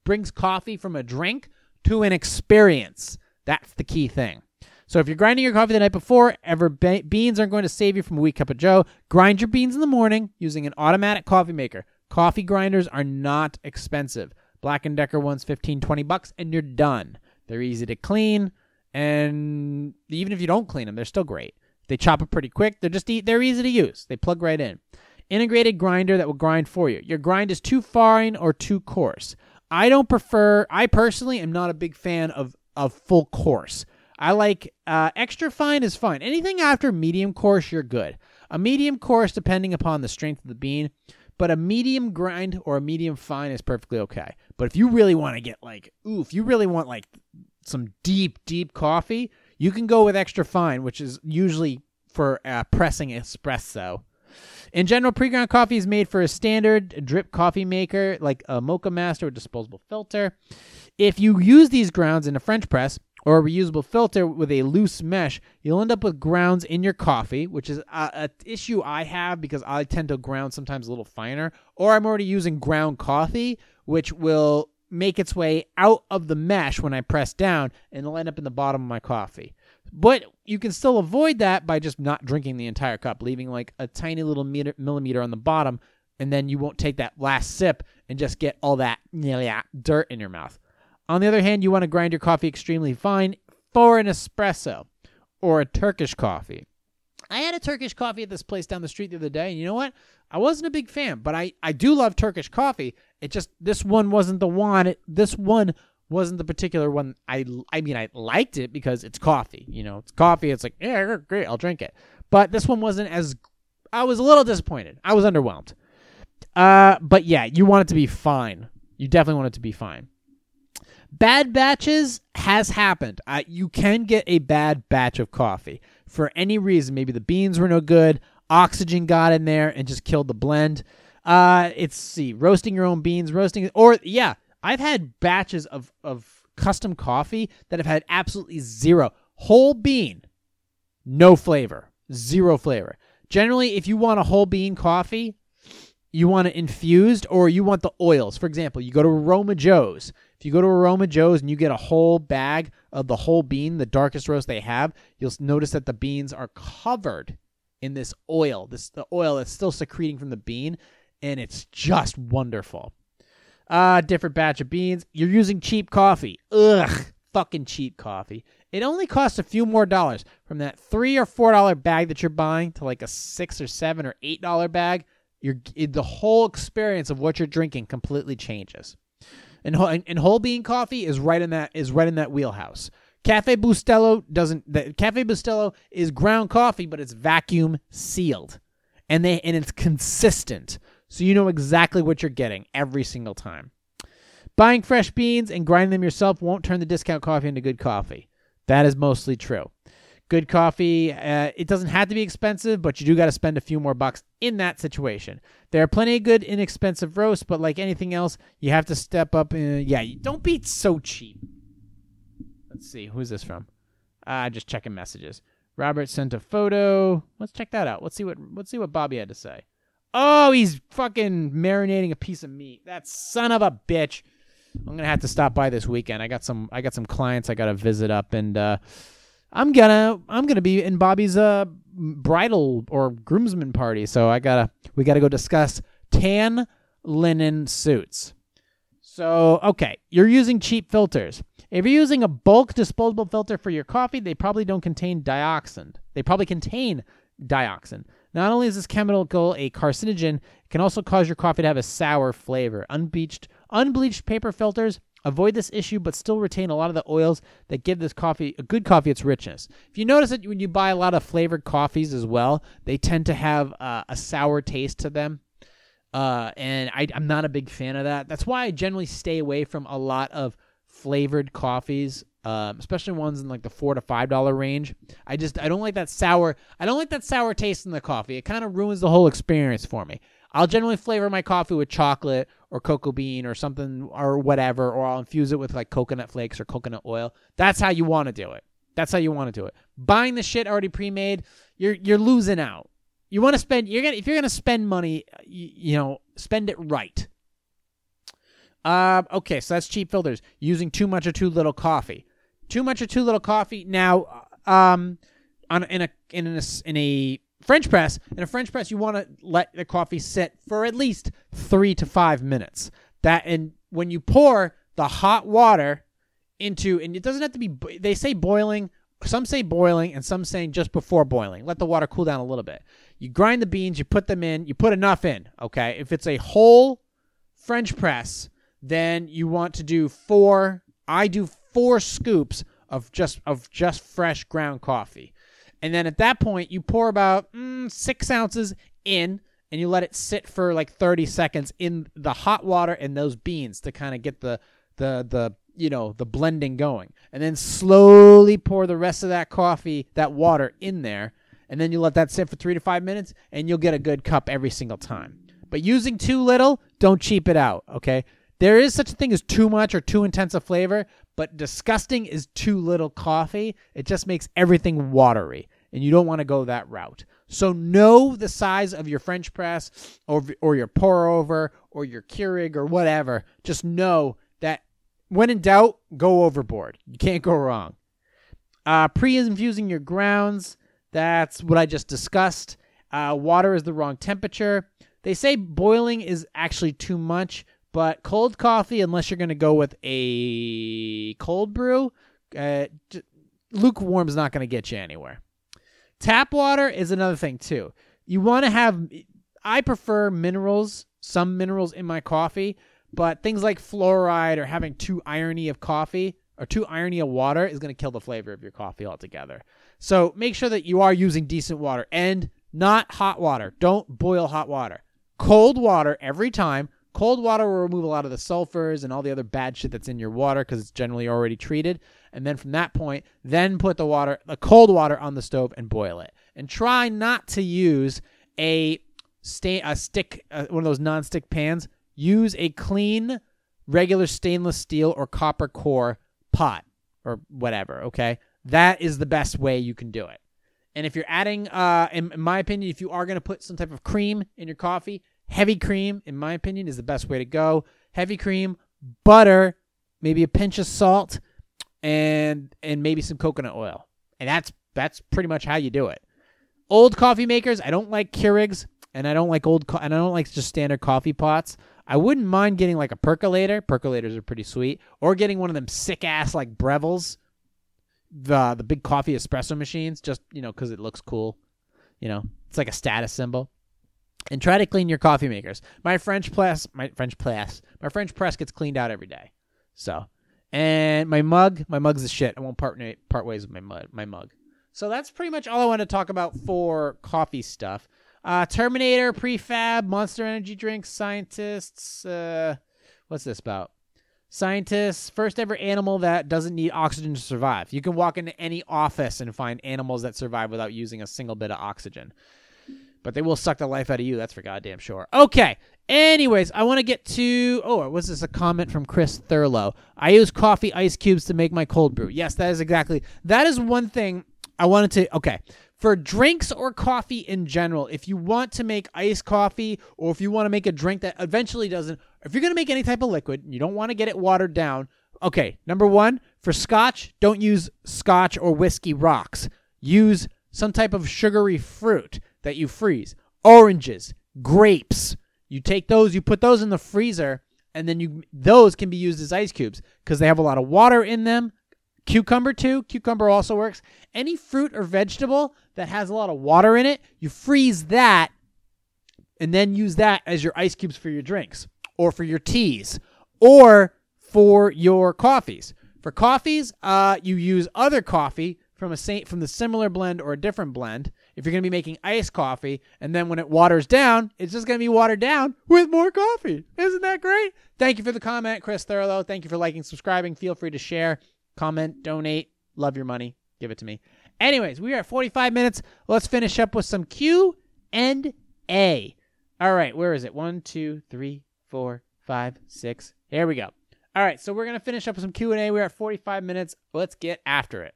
brings coffee from a drink to an experience. That's the key thing. So if you're grinding your coffee the night before, ever be- beans aren't going to save you from a weak cup of joe. Grind your beans in the morning using an automatic coffee maker. Coffee grinders are not expensive. Black & Decker one's 15, 20 bucks and you're done. They're easy to clean and even if you don't clean them, they're still great. They chop it pretty quick. They're just they're easy to use. They plug right in. Integrated grinder that will grind for you. Your grind is too fine or too coarse. I don't prefer. I personally am not a big fan of of full coarse. I like uh, extra fine is fine. Anything after medium coarse, you're good. A medium coarse, depending upon the strength of the bean, but a medium grind or a medium fine is perfectly okay. But if you really want to get like, ooh, if you really want like some deep, deep coffee, you can go with extra fine, which is usually for uh, pressing espresso. In general, pre-ground coffee is made for a standard drip coffee maker like a Moccamaster or disposable filter. If you use these grounds in a French press or a reusable filter with a loose mesh, you'll end up with grounds in your coffee, which is uh, an issue I have because I tend to ground sometimes a little finer, or I'm already using ground coffee, which will make its way out of the mesh when I press down and it'll end up in the bottom of my coffee. But you can still avoid that by just not drinking the entire cup, leaving like a tiny little meter, millimeter on the bottom, and then you won't take that last sip and just get all that dirt in your mouth. On the other hand, you want to grind your coffee extremely fine for an espresso or a Turkish coffee. I had a Turkish coffee at this place down the street the other day, and you know what? I wasn't a big fan, but I, I do love Turkish coffee. It just this one wasn't the one. It, this one wasn't the particular one. I I mean I liked it because it's coffee. You know, it's coffee. It's like yeah, great, I'll drink it. But this one wasn't as. I was a little disappointed. I was underwhelmed. Uh, but yeah, you want it to be fine. You definitely want it to be fine. Bad batches has happened. Uh, you can get a bad batch of coffee for any reason. Maybe the beans were no good, oxygen got in there and just killed the blend. Uh, it's see roasting your own beans, roasting or yeah, I've had batches of of custom coffee that have had absolutely zero whole bean, no flavor, zero flavor. Generally, if you want a whole bean coffee, you want it infused or you want the oils. For example, you go to Aroma Joe's. If you go to Aroma Joe's and you get a whole bag of the whole bean, the darkest roast they have, you'll notice that the beans are covered in this oil, this the oil that's still secreting from the bean, and it's just wonderful. Uh, different batch of beans. You're using cheap coffee. Ugh, fucking cheap coffee. It only costs a few more dollars from that three or four dollar bag that you're buying to like a six or seven or eight dollar bag. You're the whole experience of what you're drinking completely changes. And, and whole bean coffee is right in that is right in that wheelhouse. Cafe Bustelo doesn't. The, Cafe Bustelo is ground coffee, but it's vacuum sealed, and they and it's consistent, so you know exactly what you're getting every single time. Buying fresh beans and grinding them yourself won't turn the discount coffee into good coffee. That is mostly true. Good coffee, uh, it doesn't have to be expensive, but you do got to spend a few more bucks in that situation. There are plenty of good, inexpensive roasts, but like anything else, you have to step up. And, yeah, don't be so cheap. Let's see, who's this from? Uh, just checking messages. Robert sent a photo. Let's check that out. Let's see what let's see what Bobby had to say. Oh, he's fucking marinating a piece of meat. That son of a bitch. I'm gonna have to stop by this weekend. I got some I got some clients I gotta visit up and uh I'm gonna I'm gonna be in Bobby's uh bridal or groomsman party, so I gotta we gotta go discuss tan linen suits. So okay, you're using cheap filters. If you're using a bulk disposable filter for your coffee, they probably don't contain dioxin. They probably contain dioxin. Not only is this chemical a carcinogen, it can also cause your coffee to have a sour flavor. Unbleached unbleached paper filters Avoid this issue, but still retain a lot of the oils that give this coffee, a good coffee, its richness. If you notice that when you buy a lot of flavored coffees as well, they tend to have uh, a sour taste to them. Uh, and I, I'm not a big fan of that. That's why I generally stay away from a lot of flavored coffees, um, especially ones in like the four to five dollar range. I just I don't like that sour. I don't like that sour taste in the coffee. It kind of ruins the whole experience for me. I'll generally flavor my coffee with chocolate or cocoa bean or something or whatever, or I'll infuse it with like coconut flakes or coconut oil. That's how you want to do it. That's how you want to do it. Buying the shit already pre-made, you're you're losing out. You want to spend you're gonna if you're gonna spend money, you, you know, spend it right. Uh, okay, so that's cheap filters. Using too much or too little coffee. Too much or too little coffee. Now, um, on in a in a in a French press, in a French press, you want to let the coffee sit for at least three to five minutes. That and when you pour the hot water into, and it doesn't have to be. They say boiling. Some say boiling, and some saying just before boiling. Let the water cool down a little bit. You grind the beans, you put them in, you put enough in. Okay, if it's a whole French press, then you want to do four. I do four scoops of just of just fresh ground coffee. And then at that point, you pour about mm, six ounces in and you let it sit for like 30 seconds in the hot water and those beans to kind of get the, the, the, you know, the blending going. And then slowly pour the rest of that coffee, that water in there. And then you let that sit for three to five minutes and you'll get a good cup every single time. But using too little, don't cheap it out, okay? There is such a thing as too much or too intense a flavor, but disgusting is too little coffee. It just makes everything watery, and you don't want to go that route. So know the size of your French press or or your pour over or your Keurig or whatever. Just know that when in doubt, go overboard. You can't go wrong. Uh, pre-infusing your grounds. That's what I just discussed. Uh, water is the wrong temperature. They say boiling is actually too much, but cold coffee, unless you're going to go with a cold brew, uh, lukewarm is not going to get you anywhere. Tap water is another thing too. You want to have. I prefer minerals, some minerals in my coffee, but things like fluoride or having too irony of coffee or too irony of water is going to kill the flavor of your coffee altogether. So make sure that you are using decent water and not hot water. Don't boil hot water. Cold water every time Cold water will remove a lot of the sulfurs and all the other bad shit that's in your water because it's generally already treated. And then from that point, then put the water, the cold water on the stove and boil it. And try not to use a a stick, uh, one of those non-stick pans. Use a clean regular stainless steel or copper core pot or whatever, okay? That is the best way you can do it. And if you're adding, uh, in my opinion, if you are going to put some type of cream in your coffee, heavy cream, in my opinion, is the best way to go. Heavy cream, butter, maybe a pinch of salt, and and maybe some coconut oil. And that's that's pretty much how you do it. Old coffee makers, I don't like Keurigs, and I don't like old, co- and I don't like just standard coffee pots. I wouldn't mind getting like a percolator. Percolators are pretty sweet, or getting one of them sick ass like Breville's, the the big coffee espresso machines, just you know because it looks cool. You know, it's like a status symbol. And try to clean your coffee makers. My French press, my French press, my French press gets cleaned out every day. So, and my mug, my mug's a shit. I won't part part ways with my mug, my mug. So that's pretty much all I want to talk about for coffee stuff. Uh, Terminator, prefab, Monster Energy drinks, scientists. Uh, what's this about? Scientists, first ever animal that doesn't need oxygen to survive. You can walk into any office and find animals that survive without using a single bit of oxygen. But they will suck the life out of you, that's for goddamn sure. Okay. Anyways, I want to get to. Oh, was this a comment from Chris Thurlow? I use coffee ice cubes to make my cold brew. Yes, that is exactly. That is one thing I wanted to. Okay. For drinks or coffee in general, if you want to make iced coffee or if you want to make a drink that eventually doesn't, if you're going to make any type of liquid, you don't want to get it watered down. Okay, number one, for scotch, don't use scotch or whiskey rocks. Use some type of sugary fruit that you freeze. Oranges, grapes. You take those, you put those in the freezer, and then you those can be used as ice cubes because they have a lot of water in them. Cucumber too. Cucumber also works. Any fruit or vegetable that has a lot of water in it, you freeze that and then use that as your ice cubes for your drinks or for your teas or for your coffees. For coffees, uh, you use other coffee from a from the similar blend or a different blend. If you're going to be making iced coffee, and then when it waters down, it's just going to be watered down with more coffee. Isn't that great? Thank you for the comment, Chris Thurlow. Thank you for liking, subscribing. Feel free to share, comment, donate. Love your money. Give it to me. Anyways, we are at 45 minutes. Let's finish up with some Q and A. All right, where is it? One, two, three, four, five, six. Here we go. All right, so we're gonna finish up with some Q and A. We're at 45 minutes. Let's get after it.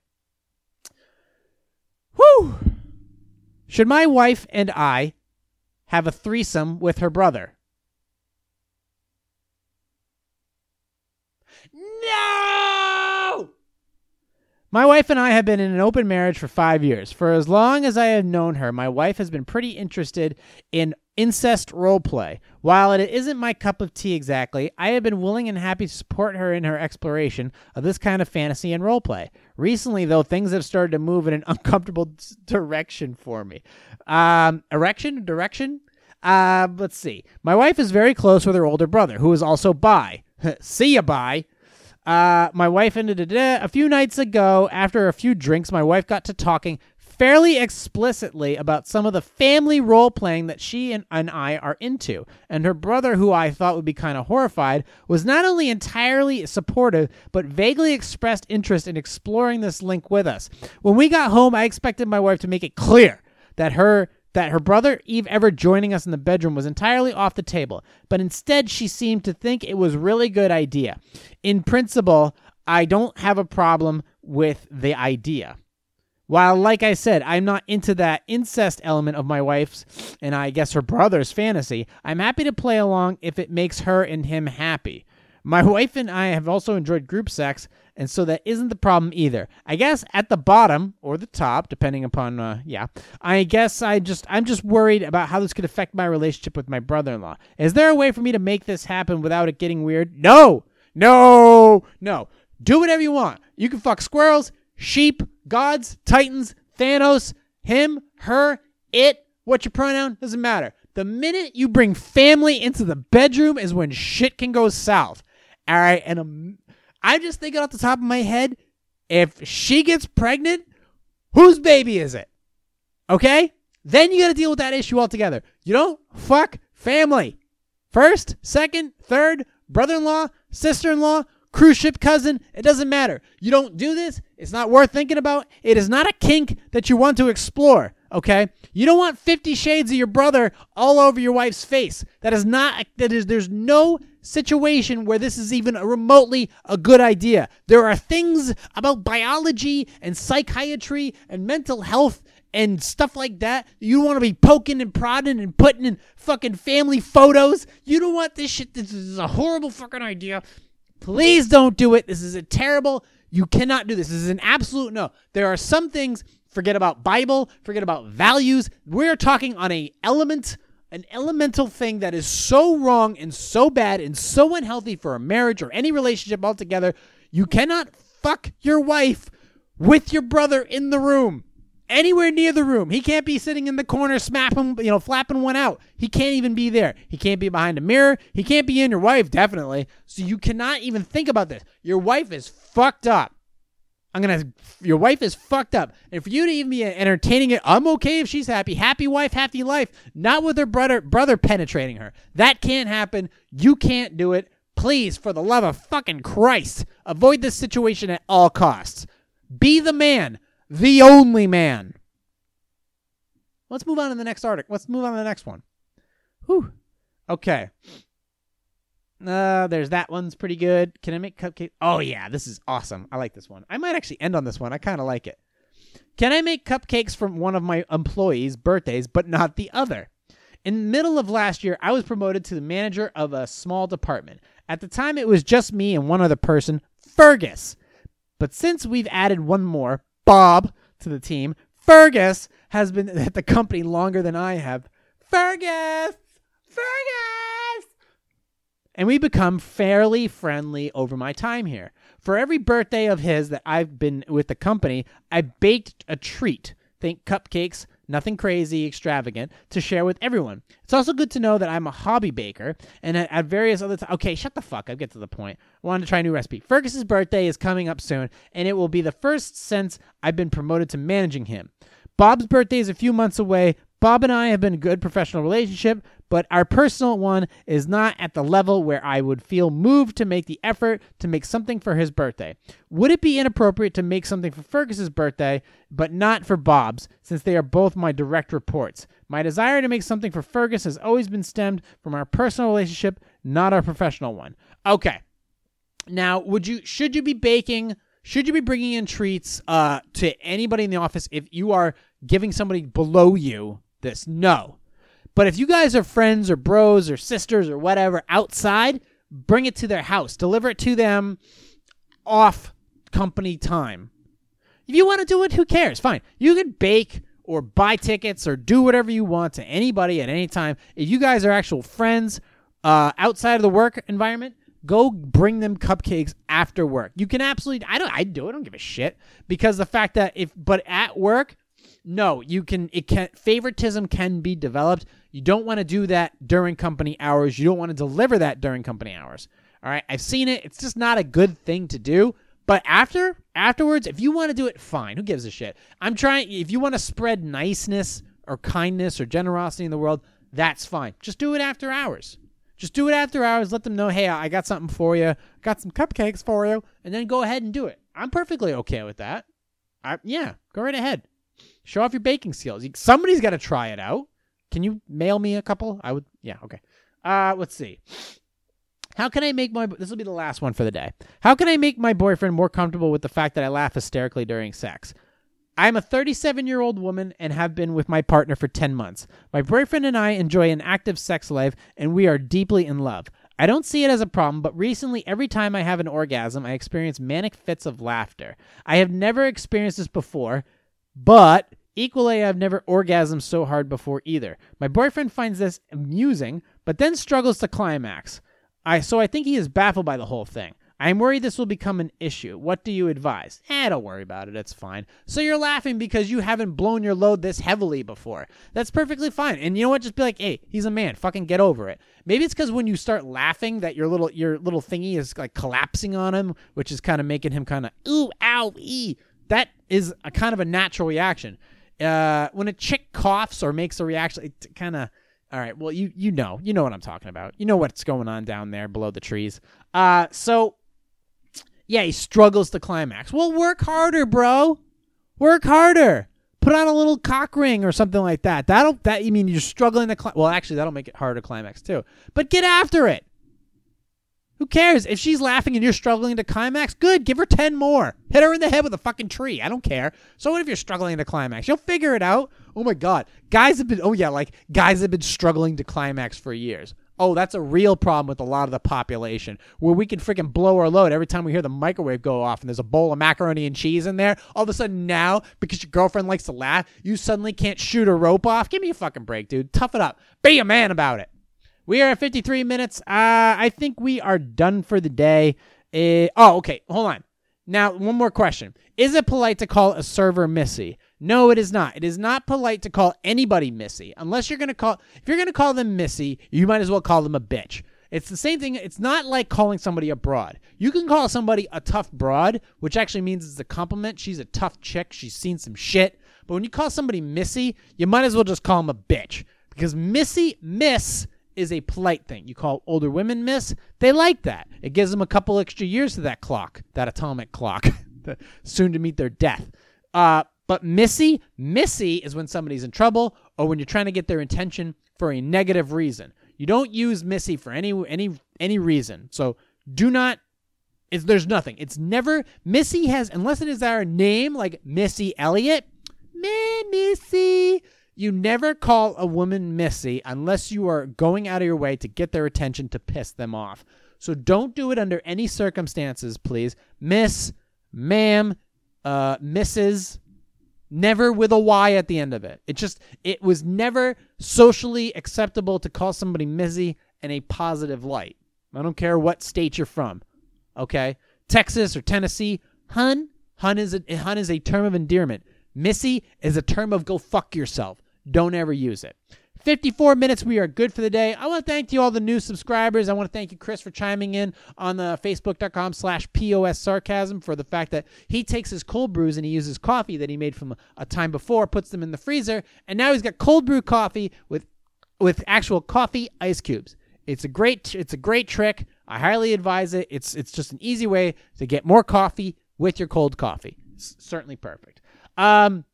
Whew. Should my wife and I have a threesome with her brother? No! My wife and I have been in an open marriage for five years. For as long as I have known her, my wife has been pretty interested in incest role play. While it isn't my cup of tea exactly, I have been willing and happy to support her in her exploration of this kind of fantasy and roleplay. Recently, though, things have started to move in an uncomfortable direction for me. Um, erection? Direction? Uh, let's see. My wife is very close with her older brother, who is also bi. see ya, bi. Uh, my wife ended a few nights ago. After a few drinks, my wife got to talking fairly explicitly about some of the family role playing that she and, and I are into. And her brother, who I thought would be kind of horrified, was not only entirely supportive, but vaguely expressed interest in exploring this link with us. When we got home, I expected my wife to make it clear that her that her brother Eve ever joining us in the bedroom was entirely off the table, but instead she seemed to think it was really good idea. In principle, I don't have a problem with the idea. While, like I said, I'm not into that incest element of my wife's and I guess her brother's fantasy, I'm happy to play along if it makes her and him happy. My wife and I have also enjoyed group sex, and so that isn't the problem either. I guess at the bottom or the top, depending upon, uh, yeah. I guess I just I'm just worried about how this could affect my relationship with my brother-in-law. Is there a way for me to make this happen without it getting weird? No, no, no. Do whatever you want. You can fuck squirrels, sheep, gods, titans, Thanos, him, her, it. What your pronoun doesn't matter. The minute you bring family into the bedroom is when shit can go south. All right, and um, I'm just thinking off the top of my head, if she gets pregnant, whose baby is it? Okay? Then you got to deal with that issue altogether. You don't fuck family. First, second, third, brother in law, sister in law, cruise ship cousin, it doesn't matter. You don't do this, it's not worth thinking about. It is not a kink that you want to explore. Okay? You don't want 50 shades of your brother all over your wife's face. That is not that is there's no situation where this is even remotely a good idea. There are things about biology and psychiatry and mental health and stuff like that. You don't want to be poking and prodding and putting in fucking family photos. You don't want this shit. This is a horrible fucking idea. Please don't do it. This is a terrible. You cannot do this. This is an absolute no. There are some things. Forget about Bible. Forget about values. We're talking on a element, an elemental thing that is so wrong and so bad and so unhealthy for a marriage or any relationship altogether. You cannot fuck your wife with your brother in the room anywhere near the room. He can't be sitting in the corner snapping, you know, flapping one out. He can't even be there. He can't be behind a mirror. He can't be in your wife, definitely. So you cannot even think about this. Your wife is fucked up. I'm gonna. Your wife is fucked up, and for you to even be entertaining it, I'm okay if she's happy. Happy wife, happy life. Not with her brother, brother penetrating her. That can't happen. You can't do it. Please, for the love of fucking Christ, avoid this situation at all costs. Be the man the only man. Let's move on to the next article. Let's move on to the next one. Whew. Okay. Uh, there's that one's pretty good. Can I make cupcakes? Oh yeah, this is awesome. I like this one. I might actually end on this one. I kind of like it. Can I make cupcakes from one of my employees' birthdays, but not the other? In the middle of last year, I was promoted to the manager of a small department. At the time, it was just me and one other person, Fergus. But since we've added one more, Bob to the team. Fergus has been at the company longer than I have. Fergus! Fergus! And we become fairly friendly over my time here. For every birthday of his that I've been with the company, I baked a treat. Think cupcakes, nothing crazy, extravagant, to share with everyone. It's also good to know that I'm a hobby baker and at, various other times. Okay, shut the fuck. I get to the point. I wanted to try a new recipe. Fergus's birthday is coming up soon, and it will be the first since I've been promoted to managing him. Bob's birthday is a few months away. Bob and I have been a good professional relationship, but our personal one is not at the level where I would feel moved to make the effort to make something for his birthday. Would it be inappropriate to make something for Fergus's birthday, but not for Bob's, since they are both my direct reports? My desire to make something for Fergus has always been stemmed from our personal relationship, not our professional one. Okay. Now, would you should you be baking? Should you be bringing in treats uh, to anybody in the office if you are giving somebody below you this? No. But if you guys are friends or bros or sisters or whatever outside, bring it to their house. Deliver it to them off company time. If you want to do it, who cares? Fine. You can bake or buy tickets or do whatever you want to anybody at any time. If you guys are actual friends uh, outside of the work environment, go bring them cupcakes after work. You can absolutely I don't I do I don't give a shit because the fact that if but at work, no, you can it can favoritism can be developed. You don't want to do that during company hours. You don't want to deliver that during company hours. All right? I've seen it. It's just not a good thing to do. But after afterwards, if you want to do it, fine. Who gives a shit? I'm trying if you want to spread niceness or kindness or generosity in the world, that's fine. Just do it after hours. Just do it after hours. Let them know, hey, I got something for you. Got some cupcakes for you, and then go ahead and do it. I'm perfectly okay with that. I, yeah, go right ahead. Show off your baking skills. Somebody's got to try it out. Can you mail me a couple? I would. Yeah. Okay. Uh, let's see. How can I make my this will be the last one for the day. How can I make my boyfriend more comfortable with the fact that I laugh hysterically during sex? I'm a 37 year old woman and have been with my partner for 10 months. My boyfriend and I enjoy an active sex life and we are deeply in love. I don't see it as a problem, but recently, every time I have an orgasm, I experience manic fits of laughter. I have never experienced this before, but equally, I've never orgasmed so hard before either. My boyfriend finds this amusing, but then struggles to climax. I so I think he is baffled by the whole thing. I'm worried this will become an issue. What do you advise? Eh, don't worry about it. It's fine. So you're laughing because you haven't blown your load this heavily before. That's perfectly fine. And you know what? Just be like, hey, he's a man. Fucking get over it. Maybe it's because when you start laughing that your little your little thingy is like collapsing on him, which is kind of making him kind of ooh, ow, ee. That is a kind of a natural reaction. Uh, when a chick coughs or makes a reaction, it kind of all right. Well, you you know you know what I'm talking about. You know what's going on down there below the trees. Uh, so yeah, he struggles to climax. Well, work harder, bro. Work harder. Put on a little cock ring or something like that. That'll that you mean you're struggling to well actually that'll make it harder to climax too. But get after it. Who cares if she's laughing and you're struggling to climax? Good, give her ten more. Hit her in the head with a fucking tree. I don't care. So what if you're struggling to climax? You'll figure it out. Oh my god, guys have been. Oh yeah, like guys have been struggling to climax for years. Oh, that's a real problem with a lot of the population where we can freaking blow our load every time we hear the microwave go off and there's a bowl of macaroni and cheese in there. All of a sudden now, because your girlfriend likes to laugh, you suddenly can't shoot a rope off. Give me a fucking break, dude. Tough it up. Be a man about it. We are at 53 minutes. Uh, I think we are done for the day. Uh, oh, okay. Hold on. Now, one more question. Is it polite to call a server Missy? No, it is not. It is not polite to call anybody Missy. Unless you're going to call if you're going to call them Missy, you might as well call them a bitch. It's the same thing. It's not like calling somebody a broad. You can call somebody a tough broad, which actually means it's a compliment. She's a tough chick. She's seen some shit. But when you call somebody Missy, you might as well just call them a bitch because Missy, Miss is a polite thing. You call older women miss, they like that. It gives them a couple extra years to that clock, that atomic clock, soon to meet their death. Uh, but Missy, Missy is when somebody's in trouble or when you're trying to get their attention for a negative reason. You don't use Missy for any any any reason. So do not. It's, there's nothing. It's never Missy has unless it is our name like Missy Elliott. Me Missy. You never call a woman Missy unless you are going out of your way to get their attention to piss them off. So don't do it under any circumstances, please. Miss, ma'am, uh, Mrs. Never with a Y at the end of it. It just it was never socially acceptable to call somebody Missy in a positive light. I don't care what state you're from. Okay? Texas or Tennessee, hun, hun is a hun is a term of endearment. Missy is a term of go fuck yourself. Don't ever use it. 54 minutes. We are good for the day. I want to thank you all the new subscribers. I want to thank you, Chris, for chiming in on the facebook.com slash POS sarcasm for the fact that he takes his cold brews and he uses coffee that he made from a time before, puts them in the freezer, and now he's got cold brew coffee with with actual coffee ice cubes. It's a great it's a great trick. I highly advise it. It's it's just an easy way to get more coffee with your cold coffee. It's certainly perfect. Um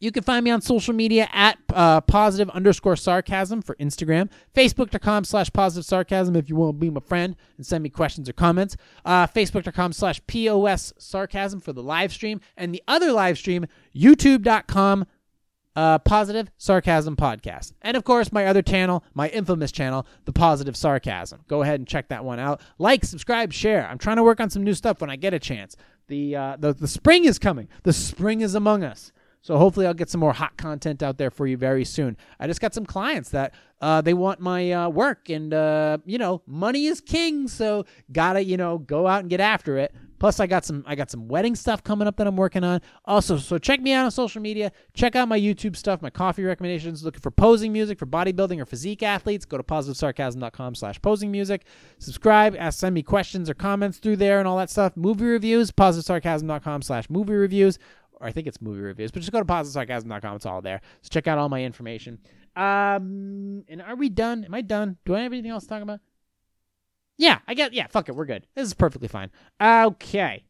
you can find me on social media at uh, positive underscore sarcasm for Instagram, facebook.com slash positive sarcasm if you want to be my friend and send me questions or comments, uh, facebook.com slash POS sarcasm for the live stream, and the other live stream, youtube.com uh, positive sarcasm podcast. And of course, my other channel, my infamous channel, the positive sarcasm. Go ahead and check that one out. Like, subscribe, share. I'm trying to work on some new stuff when I get a chance. The, uh, the, the spring is coming. The spring is among us. So hopefully I'll get some more hot content out there for you very soon. I just got some clients that uh, they want my uh, work, and uh, you know, money is king, so gotta you know go out and get after it. Plus, I got some I got some wedding stuff coming up that I'm working on. Also, so check me out on social media. Check out my YouTube stuff, my coffee recommendations. Looking for posing music for bodybuilding or physique athletes, go to positivesarcasm.com slash posing music. Subscribe, ask, send me questions or comments through there and all that stuff. Movie reviews, positivesarcasm.com slash movie reviews or I think it's movie reviews, but just go to positivesarcasm.com. It's all there. So check out all my information. Um, and are we done? Am I done? Do I have anything else to talk about? Yeah, I get. Yeah, fuck it. We're good. This is perfectly fine. Okay.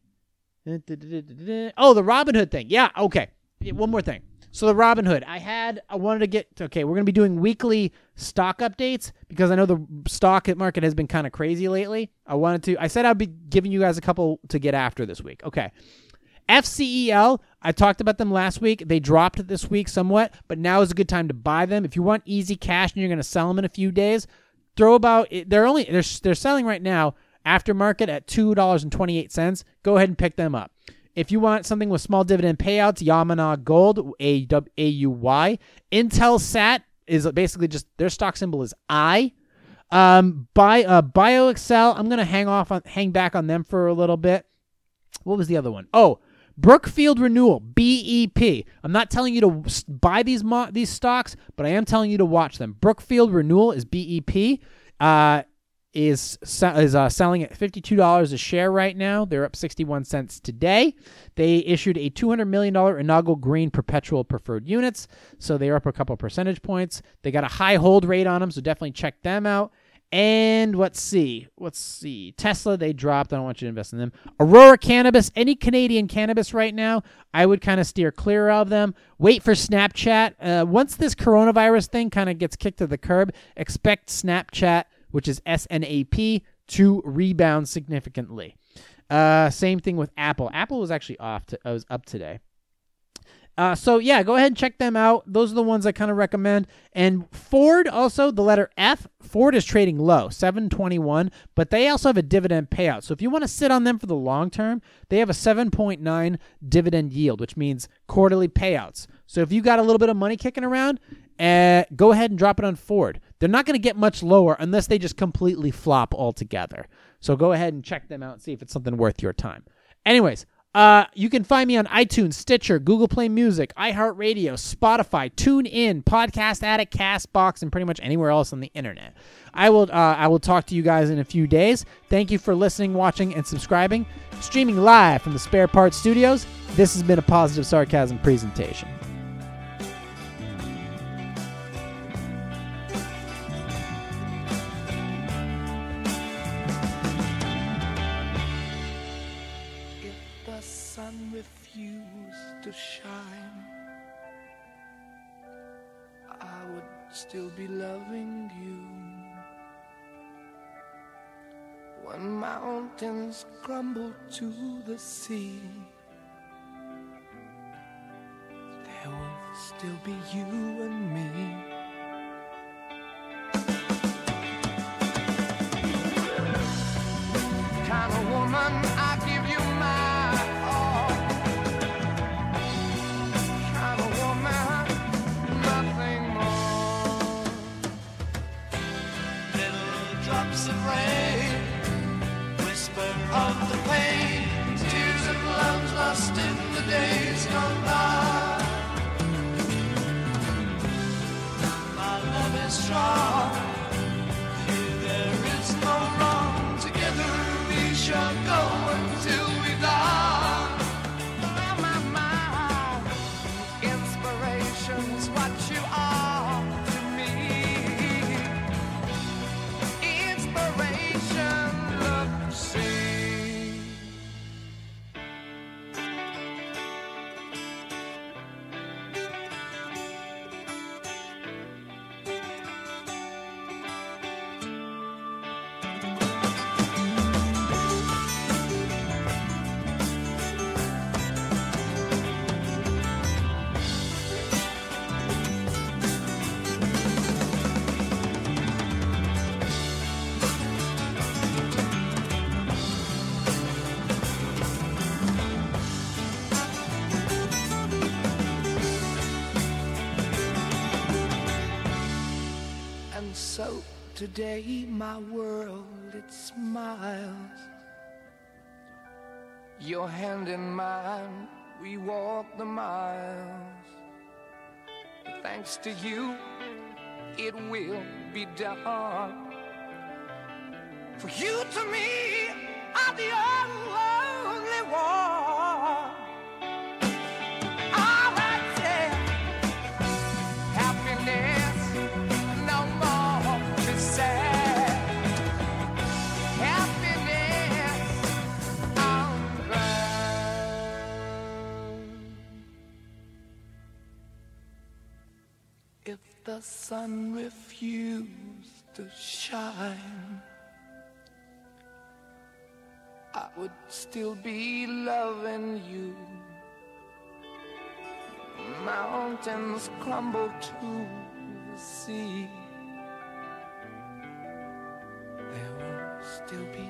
Oh, the Robinhood thing. Yeah. Okay. One more thing. So the Robinhood, I had, I wanted to get. Okay, we're gonna be doing weekly stock updates because I know the stock market has been kind of crazy lately. I wanted to. I said I'd be giving you guys a couple to get after this week. Okay. FCEL, I talked about them last week. They dropped this week somewhat, but now is a good time to buy them. If you want easy cash and you're going to sell them in a few days, throw about they're only they're they're selling right now aftermarket at $2.28. Go ahead and pick them up. If you want something with small dividend payouts, Yamana Gold, A W A U Y. Intelsat is basically just their stock symbol is I. Um, buy uh, BioXcel. I'm gonna hang off on hang back on them for a little bit. What was the other one? Oh, Brookfield Renewal, BEP. I'm not telling you to buy these mo- these stocks, but I am telling you to watch them. Brookfield Renewal is BEP. Uh, is is uh, selling at $52 a share right now. They're up 61 cents today. They issued a $200 million inaugural green perpetual preferred units, so they're up a couple percentage points. They got a high hold rate on them, so definitely check them out. And let's see. Let's see. Tesla, they dropped. I don't want you to invest in them. Aurora Cannabis, any Canadian cannabis right now, I would kind of steer clear of them. Wait for Snapchat. Uh, once this coronavirus thing kind of gets kicked to the curb, expect Snapchat, which is S N A P, to rebound significantly. Uh, same thing with Apple. Apple was actually off. To, uh, was up today. Uh, so yeah, go ahead and check them out. Those are the ones I kind of recommend. And Ford also the letter F. Ford is trading low, 721, but they also have a dividend payout. So if you want to sit on them for the long term, they have a 7.9 dividend yield, which means quarterly payouts. So if you got a little bit of money kicking around, uh, go ahead and drop it on Ford. They're not going to get much lower unless they just completely flop altogether. So go ahead and check them out and see if it's something worth your time. Anyways, uh, you can find me on iTunes, Stitcher, Google Play Music, iHeartRadio, Spotify, TuneIn, Podcast Addict, Castbox, and pretty much anywhere else on the internet. I will uh, I will talk to you guys in a few days. Thank you for listening, watching, and subscribing. Streaming live from the Spare Parts Studios. This has been a positive sarcasm presentation. The sun refused to shine, I would still be loving you. When mountains crumble to the sea, there will still be you and me. Lost in the days gone by. My love is strong. My world it smiles. Your hand in mine, we walk the miles. Thanks to you, it will be done. For you to me are the only one. The sun refused to shine, I would still be loving you. Mountains crumble to the sea. There will still be